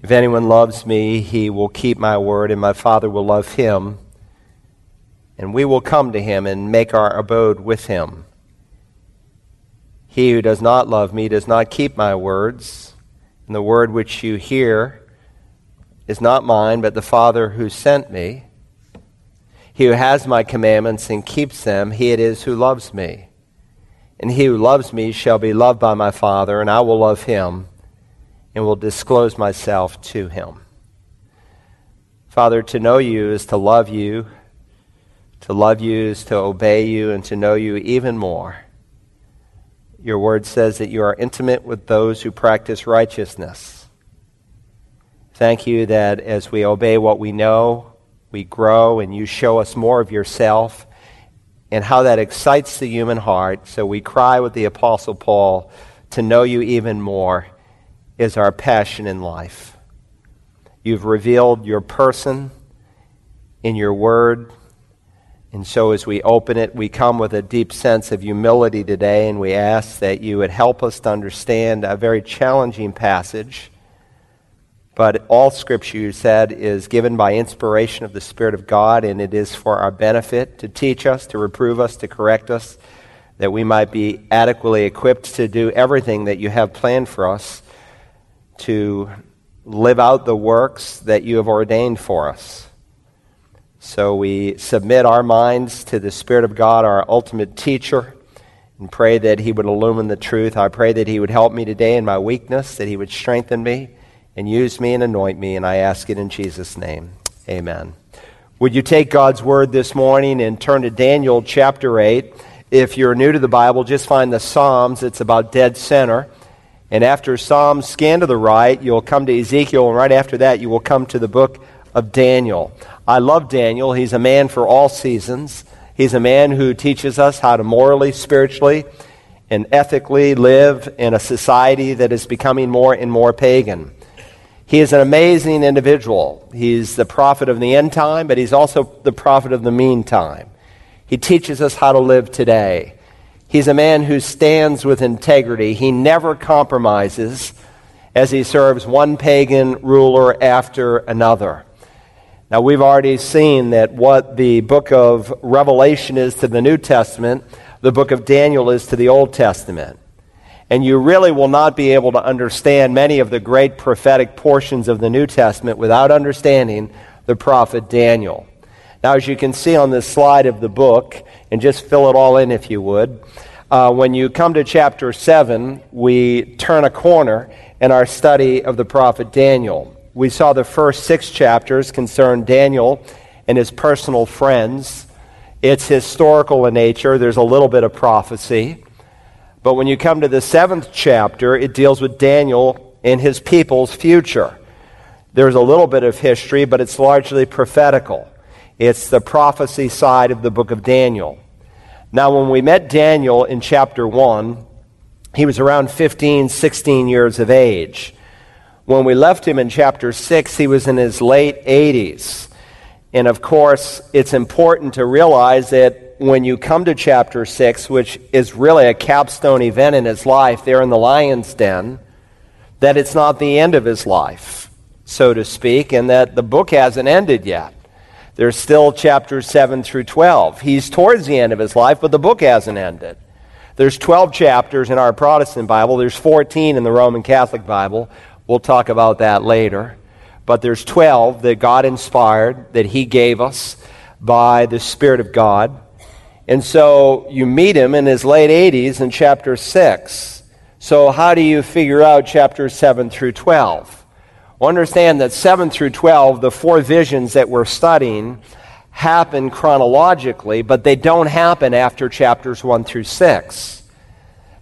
If anyone loves me, he will keep my word, and my Father will love him, and we will come to him and make our abode with him. He who does not love me does not keep my words, and the word which you hear is not mine, but the Father who sent me. He who has my commandments and keeps them, he it is who loves me. And he who loves me shall be loved by my Father, and I will love him and will disclose myself to him. Father, to know you is to love you. To love you is to obey you and to know you even more. Your word says that you are intimate with those who practice righteousness. Thank you that as we obey what we know, we grow and you show us more of yourself and how that excites the human heart. So we cry with the Apostle Paul to know you even more is our passion in life. You've revealed your person in your word. And so, as we open it, we come with a deep sense of humility today, and we ask that you would help us to understand a very challenging passage. But all Scripture, you said, is given by inspiration of the Spirit of God, and it is for our benefit to teach us, to reprove us, to correct us, that we might be adequately equipped to do everything that you have planned for us to live out the works that you have ordained for us. So we submit our minds to the Spirit of God, our ultimate teacher, and pray that He would illumine the truth. I pray that He would help me today in my weakness, that He would strengthen me and use me and anoint me, and I ask it in Jesus' name. Amen. Would you take God's word this morning and turn to Daniel chapter 8? If you're new to the Bible, just find the Psalms. It's about dead center. And after Psalms, scan to the right, you'll come to Ezekiel, and right after that, you will come to the book of Daniel. I love Daniel. He's a man for all seasons. He's a man who teaches us how to morally, spiritually, and ethically live in a society that is becoming more and more pagan. He is an amazing individual. He's the prophet of the end time, but he's also the prophet of the meantime. He teaches us how to live today. He's a man who stands with integrity. He never compromises as he serves one pagan ruler after another. Now, we've already seen that what the book of Revelation is to the New Testament, the book of Daniel is to the Old Testament. And you really will not be able to understand many of the great prophetic portions of the New Testament without understanding the prophet Daniel. Now, as you can see on this slide of the book, and just fill it all in if you would, uh, when you come to chapter 7, we turn a corner in our study of the prophet Daniel. We saw the first six chapters concern Daniel and his personal friends. It's historical in nature, there's a little bit of prophecy. But when you come to the seventh chapter, it deals with Daniel and his people's future. There's a little bit of history, but it's largely prophetical. It's the prophecy side of the book of Daniel. Now, when we met Daniel in chapter 1, he was around 15, 16 years of age. When we left him in chapter 6, he was in his late 80s. And of course, it's important to realize that when you come to chapter 6, which is really a capstone event in his life there in the lion's den, that it's not the end of his life, so to speak, and that the book hasn't ended yet. There's still chapters 7 through 12. He's towards the end of his life, but the book hasn't ended. There's 12 chapters in our Protestant Bible, there's 14 in the Roman Catholic Bible. We'll talk about that later. But there's 12 that God inspired, that He gave us by the Spirit of God. And so you meet him in his late 80s in chapter 6. So, how do you figure out chapters 7 through 12? Understand that 7 through 12, the four visions that we're studying, happen chronologically, but they don't happen after chapters 1 through 6.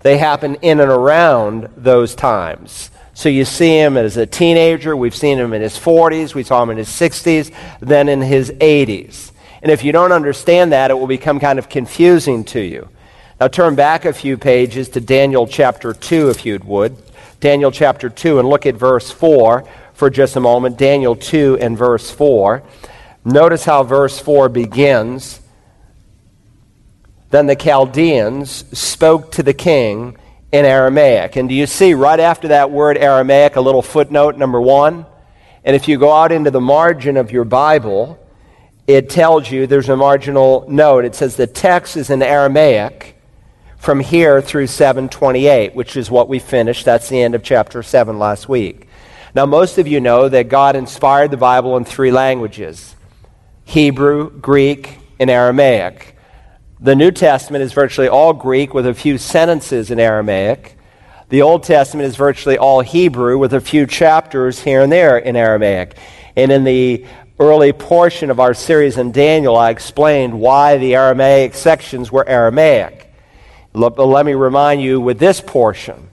They happen in and around those times. So you see him as a teenager, we've seen him in his 40s, we saw him in his 60s, then in his 80s. And if you don't understand that, it will become kind of confusing to you. Now turn back a few pages to Daniel chapter 2, if you would. Daniel chapter 2, and look at verse 4 for just a moment. Daniel 2 and verse 4. Notice how verse 4 begins. Then the Chaldeans spoke to the king in Aramaic. And do you see right after that word Aramaic a little footnote, number one? And if you go out into the margin of your Bible, it tells you there's a marginal note. It says the text is in Aramaic from here through 728, which is what we finished. That's the end of chapter 7 last week. Now, most of you know that God inspired the Bible in three languages Hebrew, Greek, and Aramaic. The New Testament is virtually all Greek with a few sentences in Aramaic. The Old Testament is virtually all Hebrew with a few chapters here and there in Aramaic. And in the early portion of our series in Daniel, I explained why the Aramaic sections were Aramaic. Let me remind you with this portion.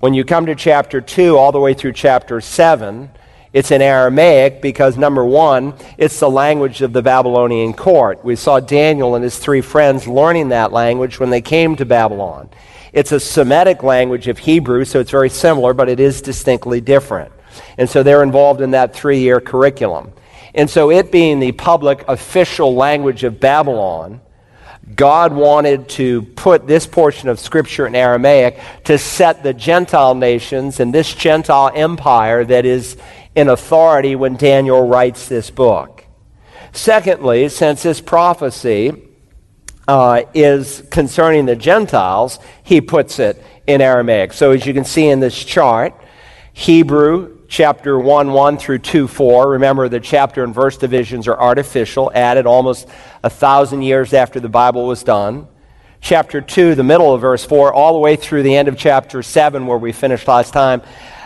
When you come to chapter 2 all the way through chapter 7, it's in Aramaic because, number one, it's the language of the Babylonian court. We saw Daniel and his three friends learning that language when they came to Babylon. It's a Semitic language of Hebrew, so it's very similar, but it is distinctly different. And so they're involved in that three year curriculum. And so, it being the public official language of Babylon, God wanted to put this portion of Scripture in Aramaic to set the Gentile nations and this Gentile empire that is in authority when Daniel writes this book. Secondly, since this prophecy uh, is concerning the Gentiles, he puts it in Aramaic. So, as you can see in this chart, Hebrew chapter 1 1 through 2 4. Remember, the chapter and verse divisions are artificial, added almost a thousand years after the Bible was done. Chapter 2, the middle of verse 4, all the way through the end of chapter 7, where we finished last time,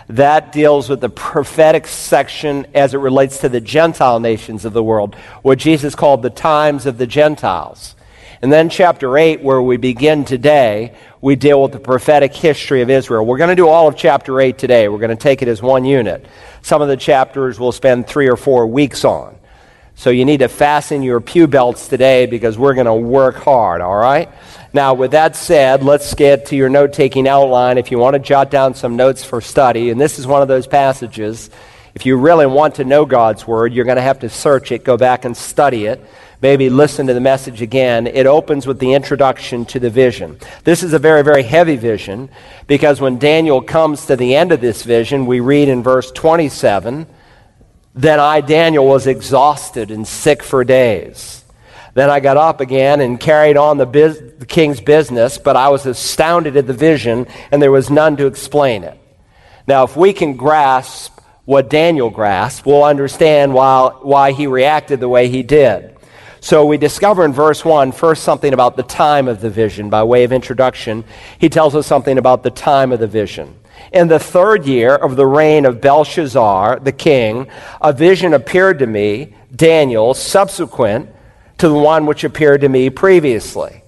that deals with the prophetic section as it relates to the Gentile nations of the world, what Jesus called the times of the Gentiles. And then, chapter 8, where we begin today, we deal with the prophetic history of Israel. We're going to do all of chapter 8 today. We're going to take it as one unit. Some of the chapters we'll spend three or four weeks on. So you need to fasten your pew belts today because we're going to work hard, all right? Now, with that said, let's get to your note taking outline. If you want to jot down some notes for study, and this is one of those passages, if you really want to know God's Word, you're going to have to search it, go back and study it maybe listen to the message again, it opens with the introduction to the vision. This is a very, very heavy vision because when Daniel comes to the end of this vision, we read in verse 27 Then I, Daniel, was exhausted and sick for days. Then I got up again and carried on the, biz- the king's business, but I was astounded at the vision, and there was none to explain it. Now, if we can grasp what Daniel grasped, we'll understand why, why he reacted the way he did. So we discover in verse 1 first something about the time of the vision. By way of introduction, he tells us something about the time of the vision. In the third year of the reign of Belshazzar, the king, a vision appeared to me, Daniel, subsequent to the one which appeared to me previously.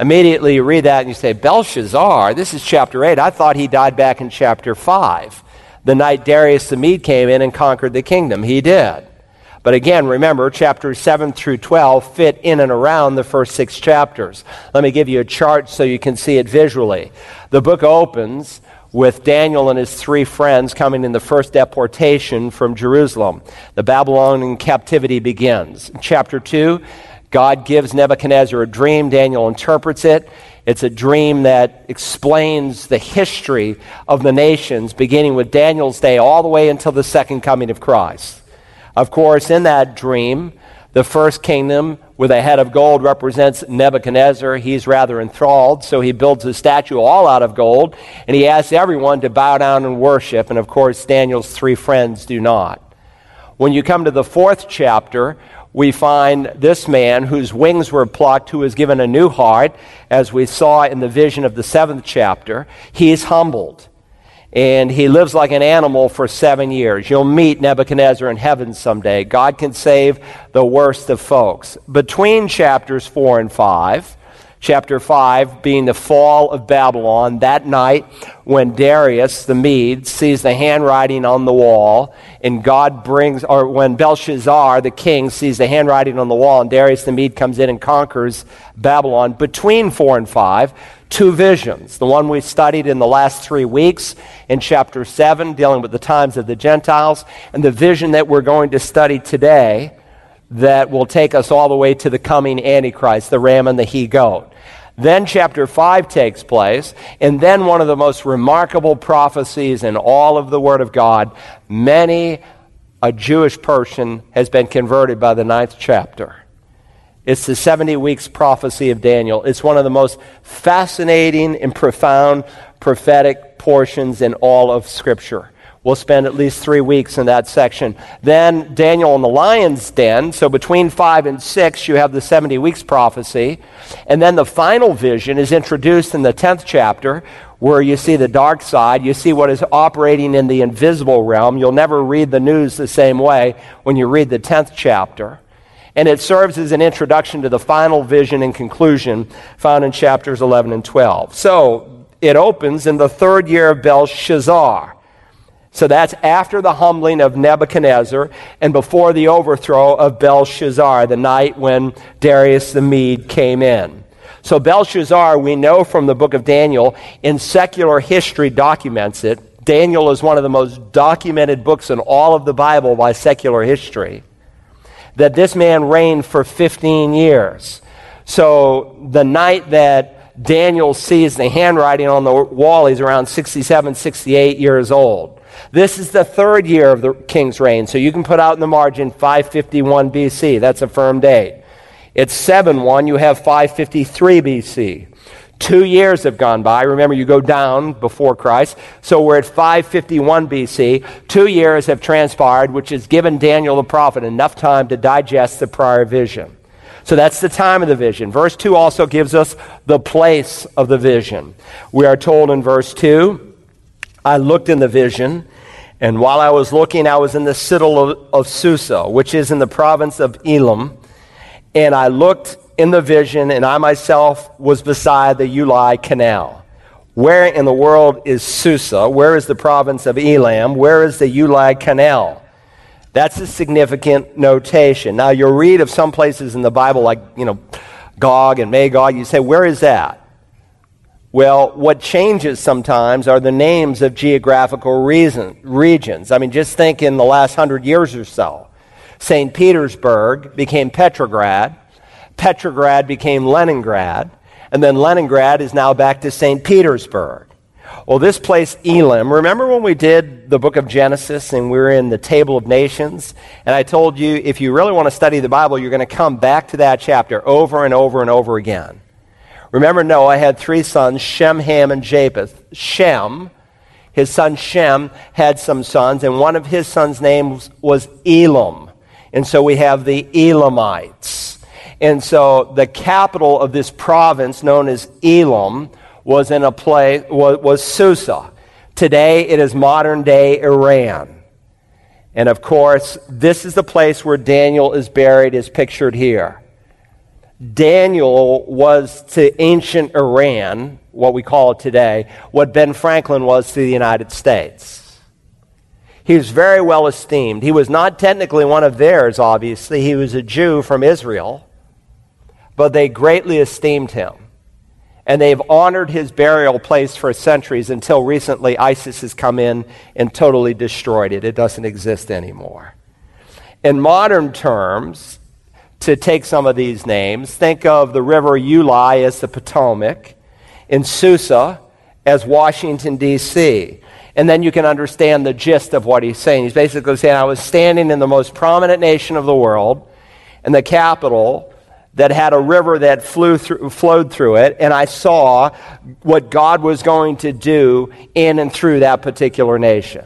Immediately you read that and you say, Belshazzar, this is chapter 8. I thought he died back in chapter 5. The night Darius the Mede came in and conquered the kingdom. He did. But again, remember, chapters 7 through 12 fit in and around the first six chapters. Let me give you a chart so you can see it visually. The book opens with Daniel and his three friends coming in the first deportation from Jerusalem. The Babylonian captivity begins. Chapter 2, God gives Nebuchadnezzar a dream. Daniel interprets it. It's a dream that explains the history of the nations, beginning with Daniel's day all the way until the second coming of Christ. Of course, in that dream, the first kingdom with a head of gold represents Nebuchadnezzar. He's rather enthralled, so he builds a statue all out of gold, and he asks everyone to bow down and worship. And of course, Daniel's three friends do not. When you come to the fourth chapter, we find this man whose wings were plucked, who was given a new heart, as we saw in the vision of the seventh chapter. He's humbled and he lives like an animal for seven years. You'll meet Nebuchadnezzar in heaven someday. God can save the worst of folks. Between chapters 4 and 5, chapter 5 being the fall of Babylon, that night when Darius the Mede sees the handwriting on the wall, and God brings, or when Belshazzar the king sees the handwriting on the wall, and Darius the Mede comes in and conquers Babylon, between 4 and 5, two visions. The one we studied in the last three weeks in chapter 7, dealing with the times of the Gentiles, and the vision that we're going to study today that will take us all the way to the coming Antichrist, the ram and the he goat. Then chapter 5 takes place, and then one of the most remarkable prophecies in all of the Word of God. Many a Jewish person has been converted by the ninth chapter. It's the 70 weeks prophecy of Daniel. It's one of the most fascinating and profound prophetic portions in all of Scripture. We'll spend at least three weeks in that section. Then Daniel in the lion's den. So between five and six, you have the 70 weeks prophecy. And then the final vision is introduced in the 10th chapter, where you see the dark side. You see what is operating in the invisible realm. You'll never read the news the same way when you read the 10th chapter. And it serves as an introduction to the final vision and conclusion found in chapters 11 and 12. So it opens in the third year of Belshazzar. So that's after the humbling of Nebuchadnezzar and before the overthrow of Belshazzar, the night when Darius the Mede came in. So Belshazzar, we know from the book of Daniel, in secular history documents it. Daniel is one of the most documented books in all of the Bible by secular history. That this man reigned for 15 years. So the night that Daniel sees the handwriting on the wall, he's around 67, 68 years old. This is the third year of the king's reign, so you can put out in the margin 551 BC. That's a firm date. It's 7 1, you have 553 BC. Two years have gone by. Remember, you go down before Christ. So we're at 551 BC. Two years have transpired, which has given Daniel the prophet enough time to digest the prior vision. So that's the time of the vision. Verse 2 also gives us the place of the vision. We are told in verse 2 I looked in the vision, and while I was looking, I was in the citadel of, of Susa, which is in the province of Elam and I looked in the vision, and I myself was beside the Ulai Canal. Where in the world is Susa? Where is the province of Elam? Where is the Ulai Canal? That's a significant notation. Now, you'll read of some places in the Bible, like, you know, Gog and Magog. You say, where is that? Well, what changes sometimes are the names of geographical reason, regions. I mean, just think in the last hundred years or so. St. Petersburg became Petrograd. Petrograd became Leningrad. And then Leningrad is now back to St. Petersburg. Well, this place, Elam, remember when we did the book of Genesis and we were in the table of nations? And I told you if you really want to study the Bible, you're going to come back to that chapter over and over and over again. Remember, Noah had three sons, Shem, Ham, and Japheth. Shem, his son Shem, had some sons, and one of his sons' names was Elam. And so we have the Elamites. And so the capital of this province, known as Elam, was in a place, was, was Susa. Today it is modern day Iran. And of course, this is the place where Daniel is buried, is pictured here. Daniel was to ancient Iran, what we call it today, what Ben Franklin was to the United States. He was very well esteemed. He was not technically one of theirs, obviously. He was a Jew from Israel, but they greatly esteemed him. And they've honored his burial place for centuries until recently ISIS has come in and totally destroyed it. It doesn't exist anymore. In modern terms, to take some of these names, think of the river Ulai as the Potomac, in Susa as Washington, D.C and then you can understand the gist of what he's saying. He's basically saying, I was standing in the most prominent nation of the world, in the capital, that had a river that flew through, flowed through it, and I saw what God was going to do in and through that particular nation.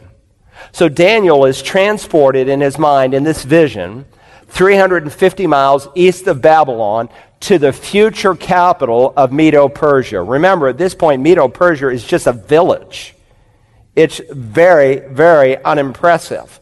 So Daniel is transported in his mind in this vision 350 miles east of Babylon to the future capital of Medo Persia. Remember, at this point, Medo Persia is just a village. It's very, very unimpressive.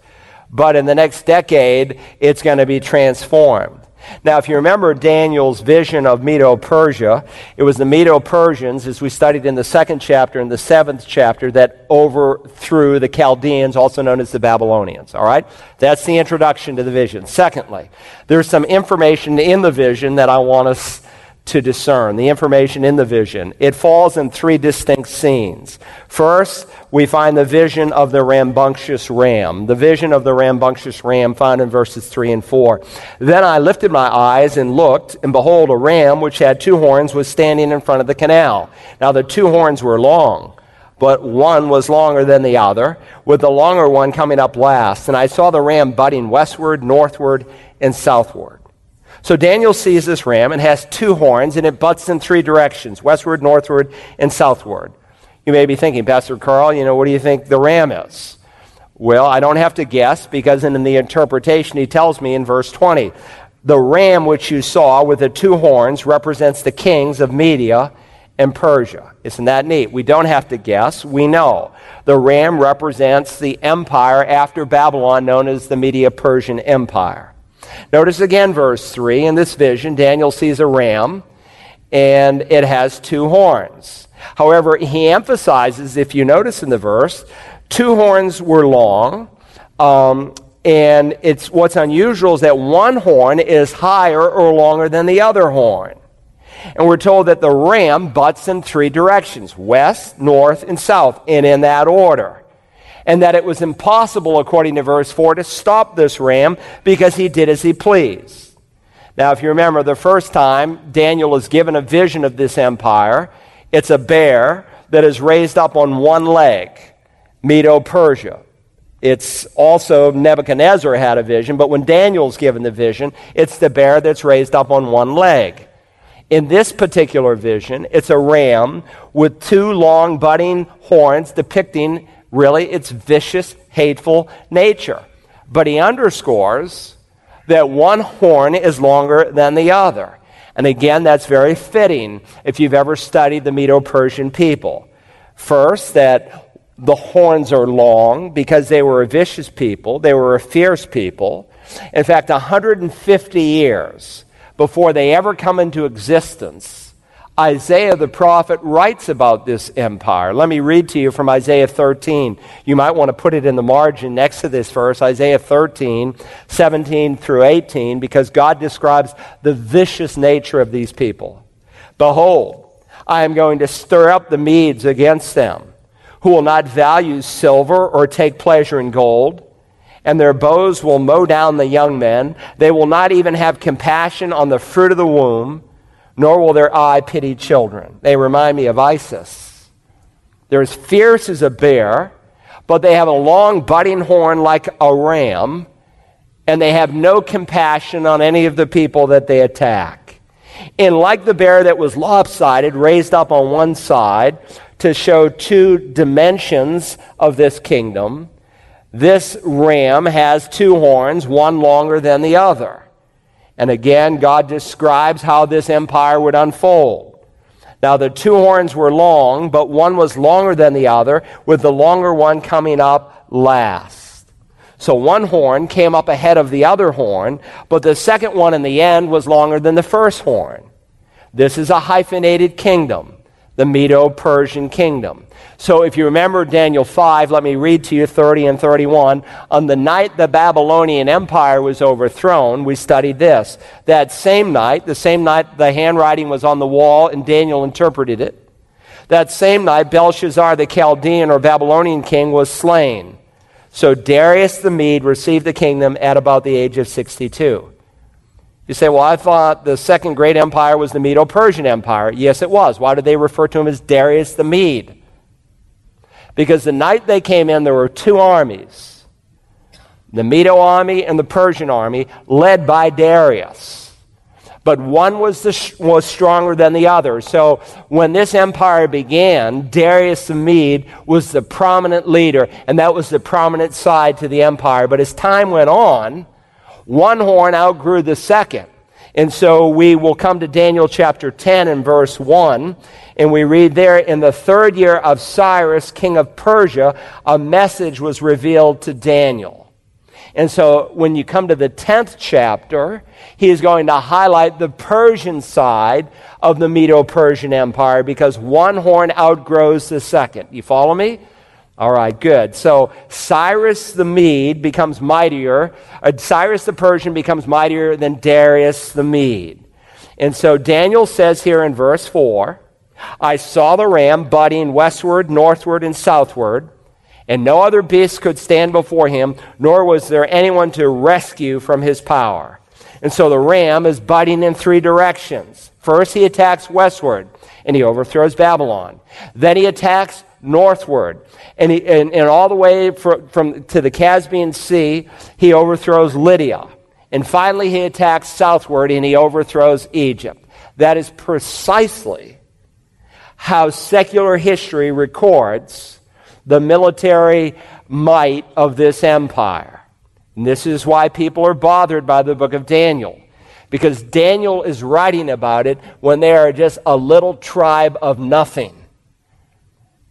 But in the next decade, it's going to be transformed. Now, if you remember Daniel's vision of Medo Persia, it was the Medo Persians, as we studied in the second chapter and the seventh chapter, that overthrew the Chaldeans, also known as the Babylonians. All right? That's the introduction to the vision. Secondly, there's some information in the vision that I want us to discern, the information in the vision. It falls in three distinct scenes. First, we find the vision of the rambunctious ram, the vision of the rambunctious ram found in verses 3 and 4. Then I lifted my eyes and looked, and behold, a ram which had two horns was standing in front of the canal. Now the two horns were long, but one was longer than the other, with the longer one coming up last. And I saw the ram butting westward, northward, and southward. So Daniel sees this ram and has two horns, and it butts in three directions westward, northward, and southward. You may be thinking, Pastor Carl, you know, what do you think the ram is? Well, I don't have to guess because in the interpretation he tells me in verse 20 the ram which you saw with the two horns represents the kings of Media and Persia. Isn't that neat? We don't have to guess. We know. The ram represents the empire after Babylon known as the Media Persian Empire. Notice again verse 3. In this vision, Daniel sees a ram and it has two horns. However, he emphasizes, if you notice in the verse, two horns were long. Um, and it's what's unusual is that one horn is higher or longer than the other horn. And we're told that the ram butts in three directions west, north, and south, and in that order. And that it was impossible, according to verse 4, to stop this ram because he did as he pleased. Now, if you remember, the first time Daniel is given a vision of this empire, it's a bear that is raised up on one leg, Medo Persia. It's also Nebuchadnezzar had a vision, but when Daniel's given the vision, it's the bear that's raised up on one leg. In this particular vision, it's a ram with two long budding horns depicting really its vicious, hateful nature. But he underscores that one horn is longer than the other. And again, that's very fitting if you've ever studied the Medo Persian people. First, that the horns are long because they were a vicious people, they were a fierce people. In fact, 150 years before they ever come into existence, Isaiah the prophet writes about this empire. Let me read to you from Isaiah 13. You might want to put it in the margin next to this verse, Isaiah 13, 17 through 18, because God describes the vicious nature of these people. Behold, I am going to stir up the Medes against them who will not value silver or take pleasure in gold. And their bows will mow down the young men. They will not even have compassion on the fruit of the womb, nor will their eye pity children. They remind me of ISIS. They're as fierce as a bear, but they have a long budding horn like a ram, and they have no compassion on any of the people that they attack. And like the bear that was lopsided, raised up on one side, to show two dimensions of this kingdom. This ram has two horns, one longer than the other. And again, God describes how this empire would unfold. Now, the two horns were long, but one was longer than the other, with the longer one coming up last. So one horn came up ahead of the other horn, but the second one in the end was longer than the first horn. This is a hyphenated kingdom the Medo Persian kingdom. So if you remember Daniel 5, let me read to you 30 and 31. On the night the Babylonian Empire was overthrown, we studied this. That same night, the same night the handwriting was on the wall and Daniel interpreted it, that same night Belshazzar the Chaldean or Babylonian king was slain. So Darius the Mede received the kingdom at about the age of 62. You say, well, I thought the second great empire was the Medo Persian Empire. Yes, it was. Why did they refer to him as Darius the Mede? Because the night they came in, there were two armies the Medo army and the Persian army, led by Darius. But one was, the, was stronger than the other. So when this empire began, Darius the Mede was the prominent leader, and that was the prominent side to the empire. But as time went on, one horn outgrew the second. And so we will come to Daniel chapter 10 and verse 1, and we read there in the third year of Cyrus, king of Persia, a message was revealed to Daniel. And so when you come to the 10th chapter, he is going to highlight the Persian side of the Medo Persian Empire because one horn outgrows the second. You follow me? All right, good. So Cyrus the Mede becomes mightier. Uh, Cyrus the Persian becomes mightier than Darius the Mede. And so Daniel says here in verse 4 I saw the ram butting westward, northward, and southward, and no other beast could stand before him, nor was there anyone to rescue from his power. And so the ram is butting in three directions. First, he attacks westward, and he overthrows Babylon. Then he attacks northward. And, he, and, and all the way from, from, to the Caspian Sea, he overthrows Lydia. And finally, he attacks southward and he overthrows Egypt. That is precisely how secular history records the military might of this empire. And this is why people are bothered by the book of Daniel. Because Daniel is writing about it when they are just a little tribe of nothing.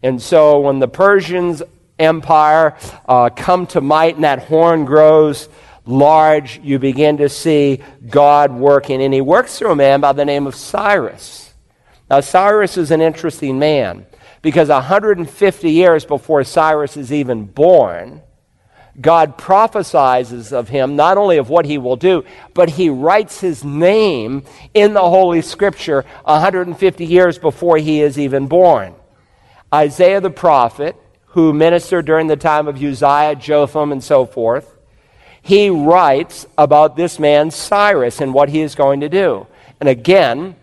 And so when the Persians empire uh, come to might and that horn grows large, you begin to see God working. And he works through a man by the name of Cyrus. Now, Cyrus is an interesting man because 150 years before Cyrus is even born, God prophesies of him, not only of what he will do, but he writes his name in the Holy Scripture 150 years before he is even born. Isaiah the prophet, who ministered during the time of Uzziah, Jotham, and so forth, he writes about this man Cyrus and what he is going to do. And again,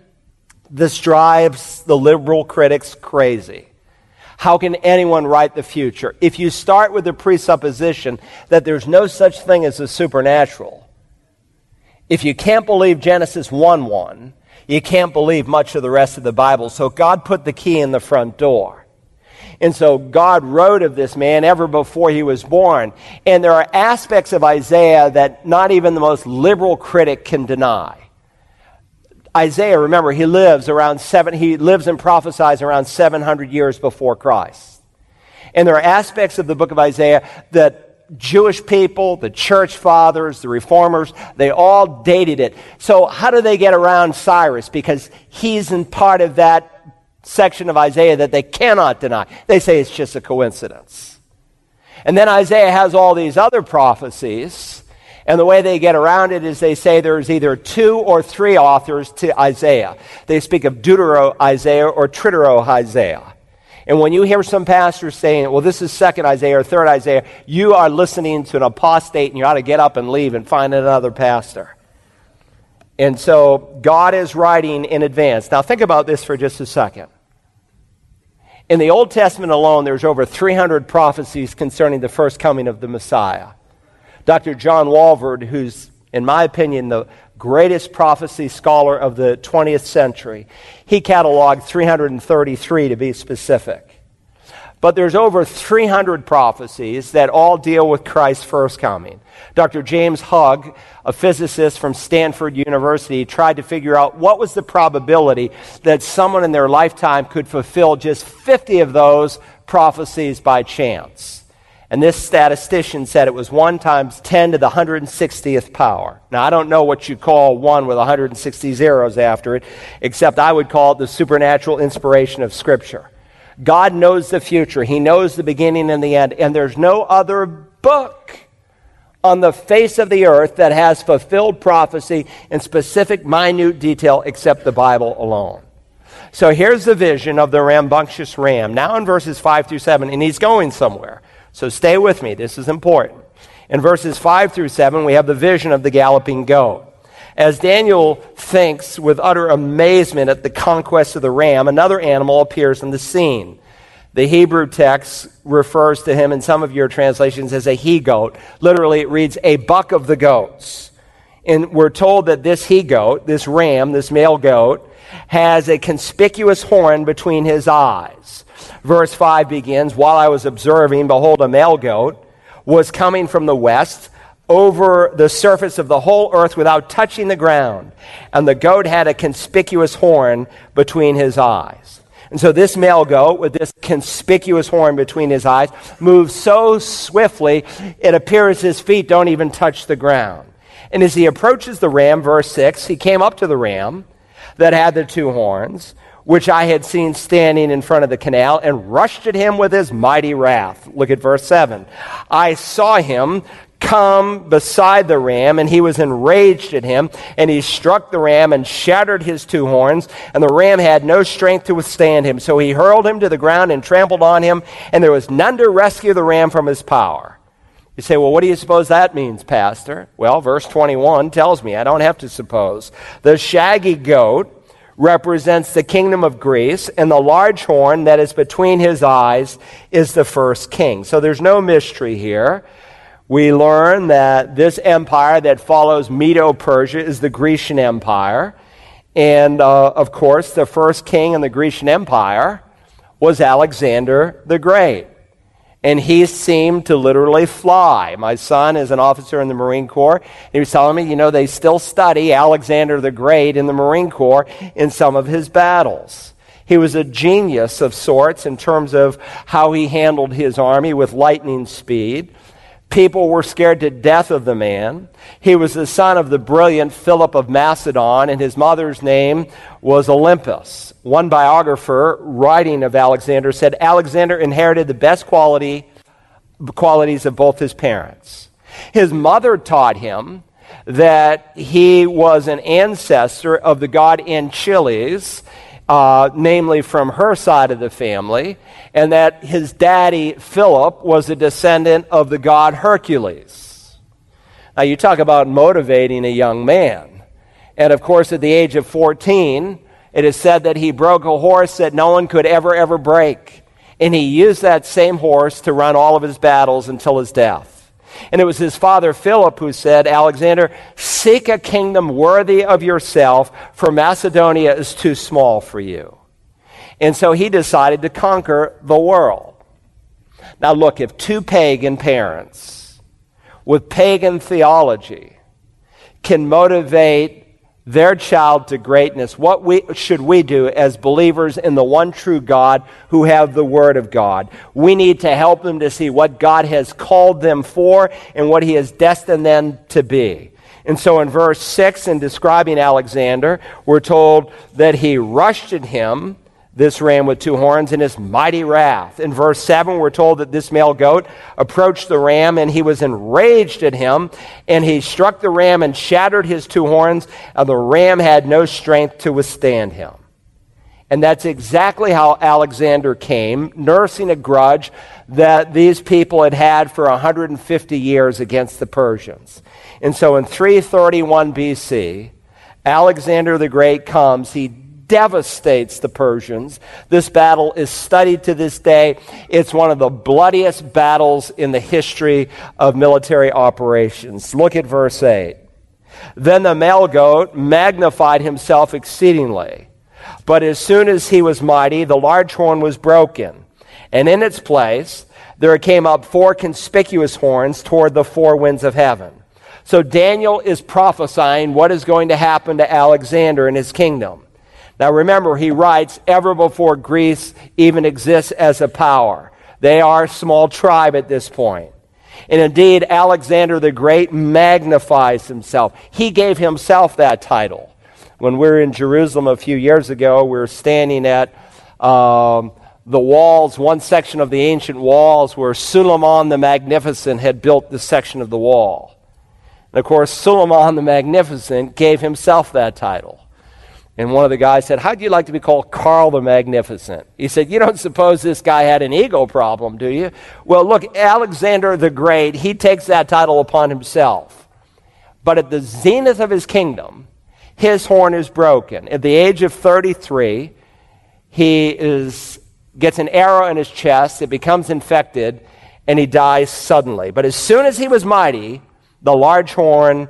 this drives the liberal critics crazy. How can anyone write the future? If you start with the presupposition that there's no such thing as the supernatural, if you can't believe Genesis 1 1, you can't believe much of the rest of the Bible. So God put the key in the front door. And so God wrote of this man ever before he was born. And there are aspects of Isaiah that not even the most liberal critic can deny. Isaiah, remember, he lives around seven, he lives and prophesies around 700 years before Christ. And there are aspects of the book of Isaiah that Jewish people, the church fathers, the reformers, they all dated it. So how do they get around Cyrus? Because he's in part of that section of Isaiah that they cannot deny. They say it's just a coincidence. And then Isaiah has all these other prophecies and the way they get around it is they say there's either two or three authors to Isaiah. They speak of Deutero Isaiah or Tritero Isaiah. And when you hear some pastors saying, well, this is second Isaiah or third Isaiah, you are listening to an apostate and you ought to get up and leave and find another pastor. And so God is writing in advance. Now think about this for just a second. In the Old Testament alone, there's over 300 prophecies concerning the first coming of the Messiah. Dr. John Walvoord, who's, in my opinion, the greatest prophecy scholar of the 20th century, he cataloged 333 to be specific. But there's over 300 prophecies that all deal with Christ's first coming. Dr. James Hugg, a physicist from Stanford University, tried to figure out what was the probability that someone in their lifetime could fulfill just 50 of those prophecies by chance. And this statistician said it was 1 times 10 to the 160th power. Now, I don't know what you call 1 with 160 zeros after it, except I would call it the supernatural inspiration of Scripture. God knows the future, He knows the beginning and the end, and there's no other book on the face of the earth that has fulfilled prophecy in specific, minute detail except the Bible alone. So here's the vision of the rambunctious ram, now in verses 5 through 7, and he's going somewhere. So stay with me. This is important. In verses 5 through 7, we have the vision of the galloping goat. As Daniel thinks with utter amazement at the conquest of the ram, another animal appears in the scene. The Hebrew text refers to him in some of your translations as a he goat. Literally, it reads a buck of the goats. And we're told that this he goat, this ram, this male goat, has a conspicuous horn between his eyes. Verse 5 begins While I was observing, behold, a male goat was coming from the west over the surface of the whole earth without touching the ground. And the goat had a conspicuous horn between his eyes. And so this male goat, with this conspicuous horn between his eyes, moves so swiftly, it appears his feet don't even touch the ground. And as he approaches the ram, verse 6, he came up to the ram that had the two horns which I had seen standing in front of the canal, and rushed at him with his mighty wrath. Look at verse 7. I saw him come beside the ram, and he was enraged at him, and he struck the ram and shattered his two horns, and the ram had no strength to withstand him. So he hurled him to the ground and trampled on him, and there was none to rescue the ram from his power. You say, well, what do you suppose that means, Pastor? Well, verse 21 tells me. I don't have to suppose. The shaggy goat represents the kingdom of Greece, and the large horn that is between his eyes is the first king. So there's no mystery here. We learn that this empire that follows Medo Persia is the Grecian Empire. And uh, of course, the first king in the Grecian Empire was Alexander the Great and he seemed to literally fly. My son is an officer in the Marine Corps. He was telling me, you know, they still study Alexander the Great in the Marine Corps in some of his battles. He was a genius of sorts in terms of how he handled his army with lightning speed. People were scared to death of the man. He was the son of the brilliant Philip of Macedon, and his mother's name was Olympias. One biographer writing of Alexander said Alexander inherited the best quality, qualities of both his parents. His mother taught him that he was an ancestor of the god Achilles, uh, namely from her side of the family, and that his daddy, Philip, was a descendant of the god Hercules. Now, you talk about motivating a young man. And of course, at the age of 14, it is said that he broke a horse that no one could ever, ever break. And he used that same horse to run all of his battles until his death. And it was his father Philip who said, Alexander, seek a kingdom worthy of yourself, for Macedonia is too small for you. And so he decided to conquer the world. Now, look, if two pagan parents with pagan theology can motivate their child to greatness, what we, should we do as believers in the one true God who have the Word of God? We need to help them to see what God has called them for and what He has destined them to be. And so in verse 6, in describing Alexander, we're told that he rushed at him this ram with two horns in his mighty wrath. In verse 7, we're told that this male goat approached the ram and he was enraged at him, and he struck the ram and shattered his two horns, and the ram had no strength to withstand him. And that's exactly how Alexander came, nursing a grudge that these people had had for 150 years against the Persians. And so in 331 BC, Alexander the Great comes. He devastates the Persians. This battle is studied to this day. It's one of the bloodiest battles in the history of military operations. Look at verse 8. Then the male goat magnified himself exceedingly. But as soon as he was mighty, the large horn was broken. And in its place, there came up four conspicuous horns toward the four winds of heaven. So Daniel is prophesying what is going to happen to Alexander and his kingdom. Now remember, he writes, ever before Greece even exists as a power. They are a small tribe at this point. And indeed, Alexander the Great magnifies himself. He gave himself that title. When we were in Jerusalem a few years ago, we were standing at um, the walls, one section of the ancient walls where Suleiman the Magnificent had built this section of the wall. And of course, Suleiman the Magnificent gave himself that title. And one of the guys said, How'd you like to be called Carl the Magnificent? He said, You don't suppose this guy had an ego problem, do you? Well, look, Alexander the Great, he takes that title upon himself. But at the zenith of his kingdom, his horn is broken. At the age of 33, he is, gets an arrow in his chest, it becomes infected, and he dies suddenly. But as soon as he was mighty, the large horn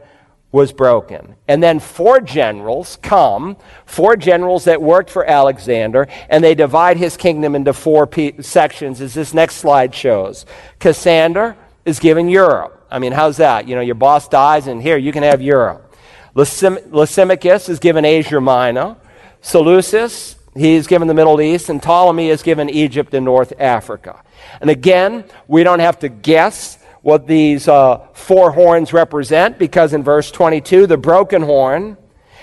was broken. And then four generals come, four generals that worked for Alexander, and they divide his kingdom into four pe- sections, as this next slide shows. Cassander is given Europe. I mean, how's that? You know, your boss dies, and here, you can have Europe. Lysim- Lysimachus is given Asia Minor. Seleucus, he's given the Middle East, and Ptolemy is given Egypt and North Africa. And again, we don't have to guess what these uh, four horns represent because in verse 22, the broken horn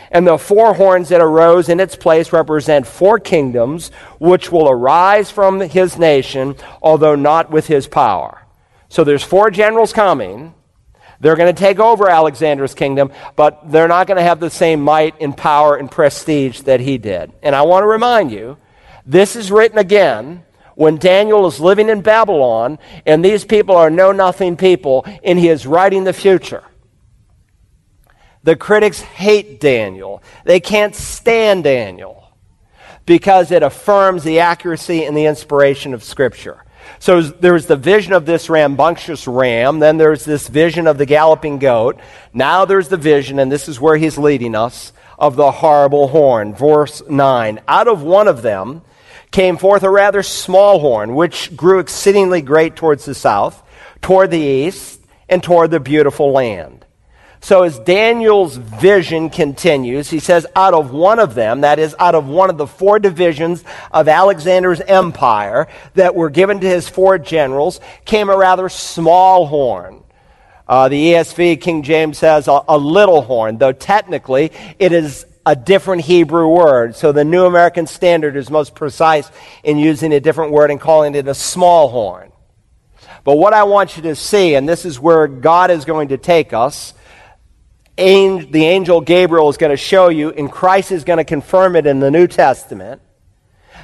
and the four horns that arose in its place represent four kingdoms which will arise from his nation, although not with his power. So there's four generals coming. They're going to take over Alexander's kingdom, but they're not going to have the same might and power and prestige that he did. And I want to remind you, this is written again when Daniel is living in Babylon and these people are know nothing people and he is writing the future. The critics hate Daniel. They can't stand Daniel because it affirms the accuracy and the inspiration of Scripture. So there's the vision of this rambunctious ram, then there's this vision of the galloping goat. Now there's the vision, and this is where he's leading us, of the horrible horn. Verse 9. Out of one of them came forth a rather small horn, which grew exceedingly great towards the south, toward the east, and toward the beautiful land. So as Daniel's vision continues, he says, out of one of them, that is, out of one of the four divisions of Alexander's empire that were given to his four generals, came a rather small horn. Uh, the ESV, King James says a, a little horn, though technically it is a different Hebrew word. So the New American Standard is most precise in using a different word and calling it a small horn. But what I want you to see, and this is where God is going to take us, angel, the angel Gabriel is going to show you, and Christ is going to confirm it in the New Testament,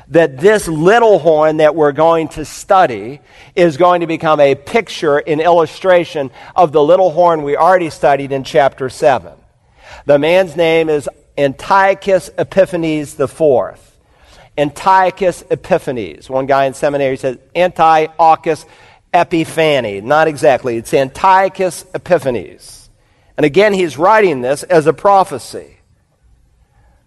that this little horn that we're going to study is going to become a picture, an illustration of the little horn we already studied in chapter 7. The man's name is Antiochus Epiphanes IV. Antiochus Epiphanes. One guy in seminary says Antiochus Epiphany. Not exactly. It's Antiochus Epiphanes. And again, he's writing this as a prophecy.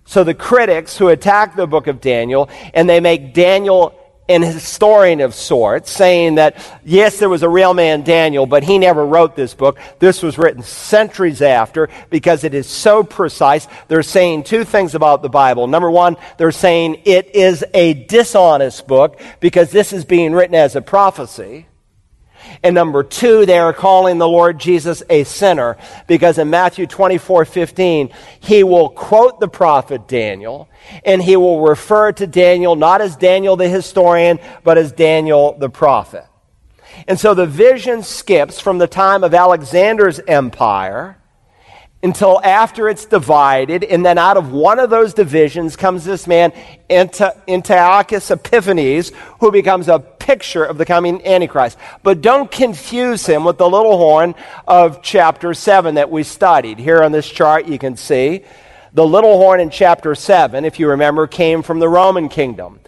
So the critics who attack the book of Daniel and they make Daniel an historian of sorts, saying that, yes, there was a real man, Daniel, but he never wrote this book. This was written centuries after because it is so precise. They're saying two things about the Bible. Number one, they're saying it is a dishonest book because this is being written as a prophecy. And number two, they are calling the Lord Jesus a sinner because in Matthew 24 15, he will quote the prophet Daniel and he will refer to Daniel not as Daniel the historian, but as Daniel the prophet. And so the vision skips from the time of Alexander's empire until after it's divided, and then out of one of those divisions comes this man, Antiochus Epiphanes, who becomes a picture of the coming Antichrist. But don't confuse him with the little horn of chapter 7 that we studied. Here on this chart, you can see the little horn in chapter 7, if you remember, came from the Roman kingdom.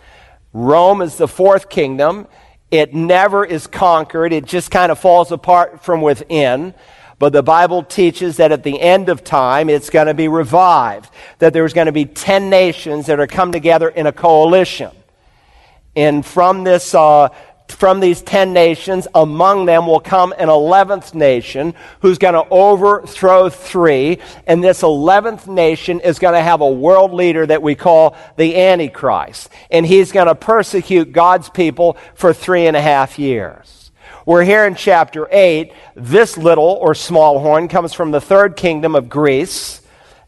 Rome is the fourth kingdom. It never is conquered, it just kind of falls apart from within. But the Bible teaches that at the end of time, it's going to be revived. That there's going to be 10 nations that are come together in a coalition. And from this, uh, from these 10 nations, among them will come an 11th nation who's going to overthrow three. And this 11th nation is going to have a world leader that we call the Antichrist. And he's going to persecute God's people for three and a half years. We're here in chapter 8. This little or small horn comes from the third kingdom of Greece.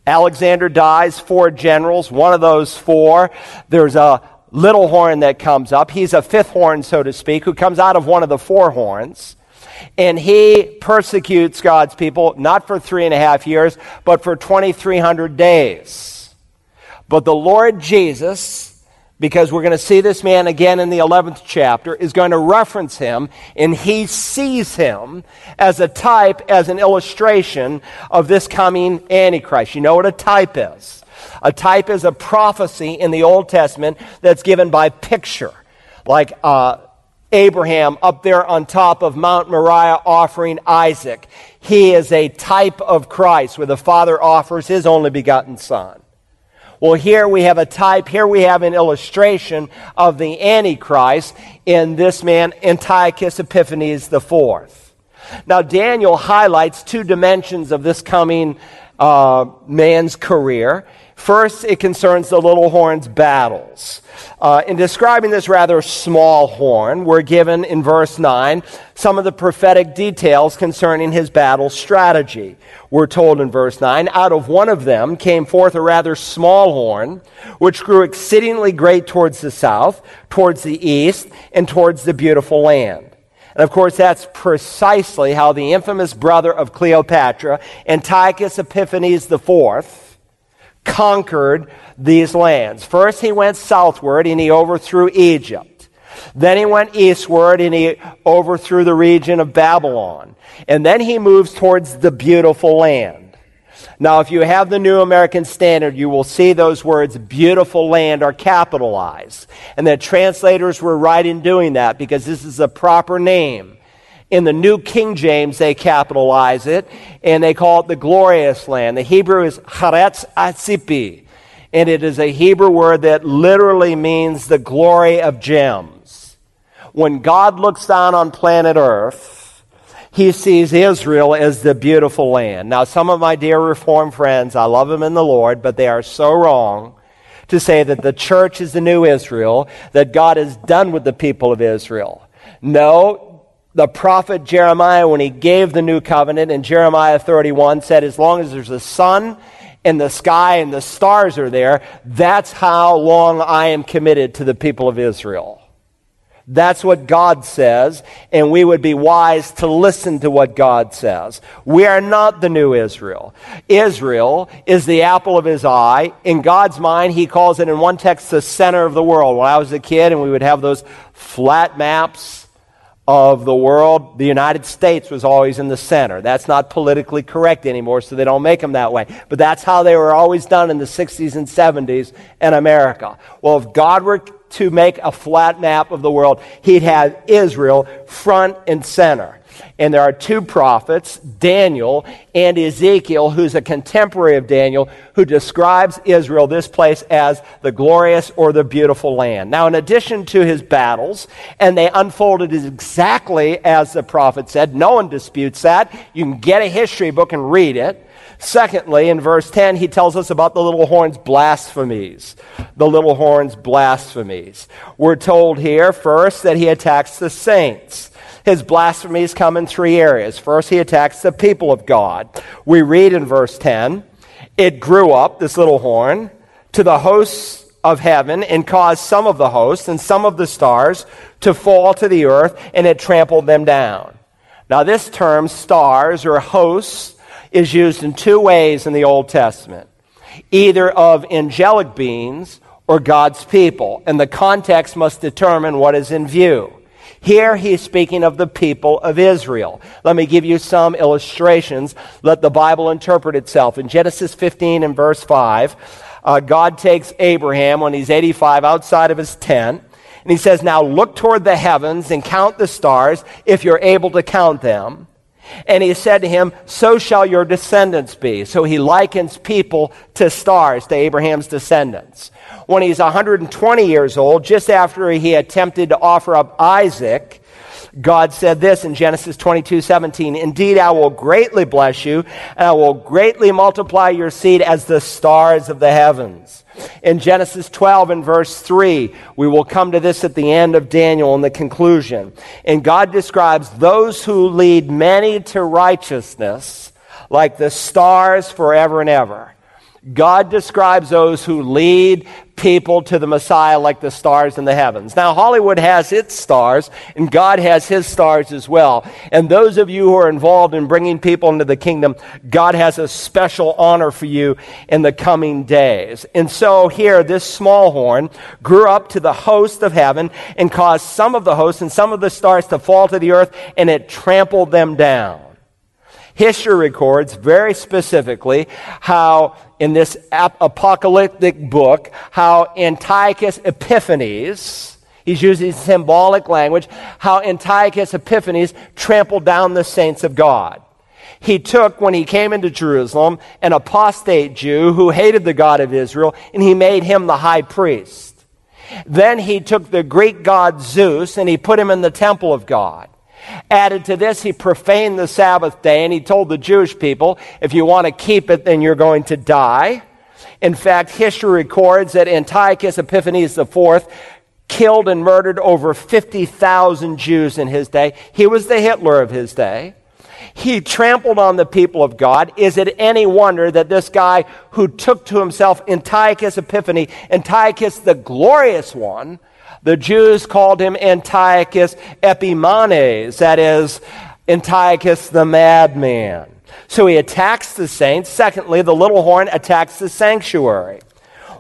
Alexander dies, four generals, one of those four. There's a little horn that comes up. He's a fifth horn, so to speak, who comes out of one of the four horns. And he persecutes God's people, not for three and a half years, but for 2,300 days. But the Lord Jesus because we're going to see this man again in the 11th chapter, is going to reference him, and he sees him as a type, as an illustration of this coming Antichrist. You know what a type is? A type is a prophecy in the Old Testament that's given by picture. Like uh, Abraham up there on top of Mount Moriah offering Isaac. He is a type of Christ, where the Father offers his only begotten Son. Well, here we have a type, here we have an illustration of the Antichrist in this man, Antiochus Epiphanes IV. Now, Daniel highlights two dimensions of this coming uh, man's career. First, it concerns the little horn's battles. Uh, in describing this rather small horn, we're given in verse 9 some of the prophetic details concerning his battle strategy. We're told in verse 9 out of one of them came forth a rather small horn, which grew exceedingly great towards the south, towards the east, and towards the beautiful land. And of course, that's precisely how the infamous brother of Cleopatra, Antiochus Epiphanes IV, conquered these lands. First, he went southward and he overthrew Egypt. Then he went eastward and he overthrew the region of Babylon. And then he moves towards the beautiful land. Now, if you have the New American Standard, you will see those words, beautiful land, are capitalized. And the translators were right in doing that because this is a proper name. In the New King James, they capitalize it and they call it the glorious land. The Hebrew is Charetz Atzipi, and it is a Hebrew word that literally means the glory of gems. When God looks down on planet Earth, he sees Israel as the beautiful land. Now, some of my dear Reformed friends, I love them in the Lord, but they are so wrong to say that the church is the new Israel, that God is done with the people of Israel. No, the prophet Jeremiah, when he gave the new covenant in Jeremiah 31, said, As long as there's a sun in the sky and the stars are there, that's how long I am committed to the people of Israel. That's what God says, and we would be wise to listen to what God says. We are not the new Israel. Israel is the apple of his eye. In God's mind, he calls it in one text the center of the world. When I was a kid and we would have those flat maps of the world, the United States was always in the center. That's not politically correct anymore, so they don't make them that way. But that's how they were always done in the 60s and 70s in America. Well, if God were to make a flat map of the world, he'd have Israel front and center. And there are two prophets, Daniel and Ezekiel, who's a contemporary of Daniel, who describes Israel, this place, as the glorious or the beautiful land. Now, in addition to his battles, and they unfolded exactly as the prophet said, no one disputes that. You can get a history book and read it. Secondly, in verse 10, he tells us about the little horn's blasphemies. The little horn's blasphemies. We're told here, first, that he attacks the saints. His blasphemies come in three areas. First, he attacks the people of God. We read in verse 10 it grew up, this little horn, to the hosts of heaven and caused some of the hosts and some of the stars to fall to the earth, and it trampled them down. Now, this term, stars or hosts, is used in two ways in the Old Testament either of angelic beings or God's people. And the context must determine what is in view. Here he's speaking of the people of Israel. Let me give you some illustrations. Let the Bible interpret itself. In Genesis 15 and verse 5, uh, God takes Abraham when he's 85 outside of his tent. And he says, Now look toward the heavens and count the stars if you're able to count them. And he said to him, So shall your descendants be. So he likens people to stars, to Abraham's descendants. When he's 120 years old, just after he attempted to offer up Isaac, God said this in Genesis 22 17 Indeed, I will greatly bless you, and I will greatly multiply your seed as the stars of the heavens. In Genesis 12 and verse 3, we will come to this at the end of Daniel in the conclusion. And God describes those who lead many to righteousness like the stars forever and ever. God describes those who lead people to the Messiah like the stars in the heavens. Now, Hollywood has its stars, and God has his stars as well. And those of you who are involved in bringing people into the kingdom, God has a special honor for you in the coming days. And so here, this small horn grew up to the host of heaven and caused some of the hosts and some of the stars to fall to the earth, and it trampled them down. History records very specifically how, in this apocalyptic book, how Antiochus Epiphanes, he's using symbolic language, how Antiochus Epiphanes trampled down the saints of God. He took, when he came into Jerusalem, an apostate Jew who hated the God of Israel, and he made him the high priest. Then he took the Greek god Zeus and he put him in the temple of God. Added to this, he profaned the Sabbath day and he told the Jewish people, if you want to keep it, then you're going to die. In fact, history records that Antiochus Epiphanes IV killed and murdered over 50,000 Jews in his day. He was the Hitler of his day. He trampled on the people of God. Is it any wonder that this guy who took to himself Antiochus Epiphanes, Antiochus the glorious one, the Jews called him Antiochus Epimanes, that is, Antiochus the madman. So he attacks the saints. Secondly, the little horn attacks the sanctuary.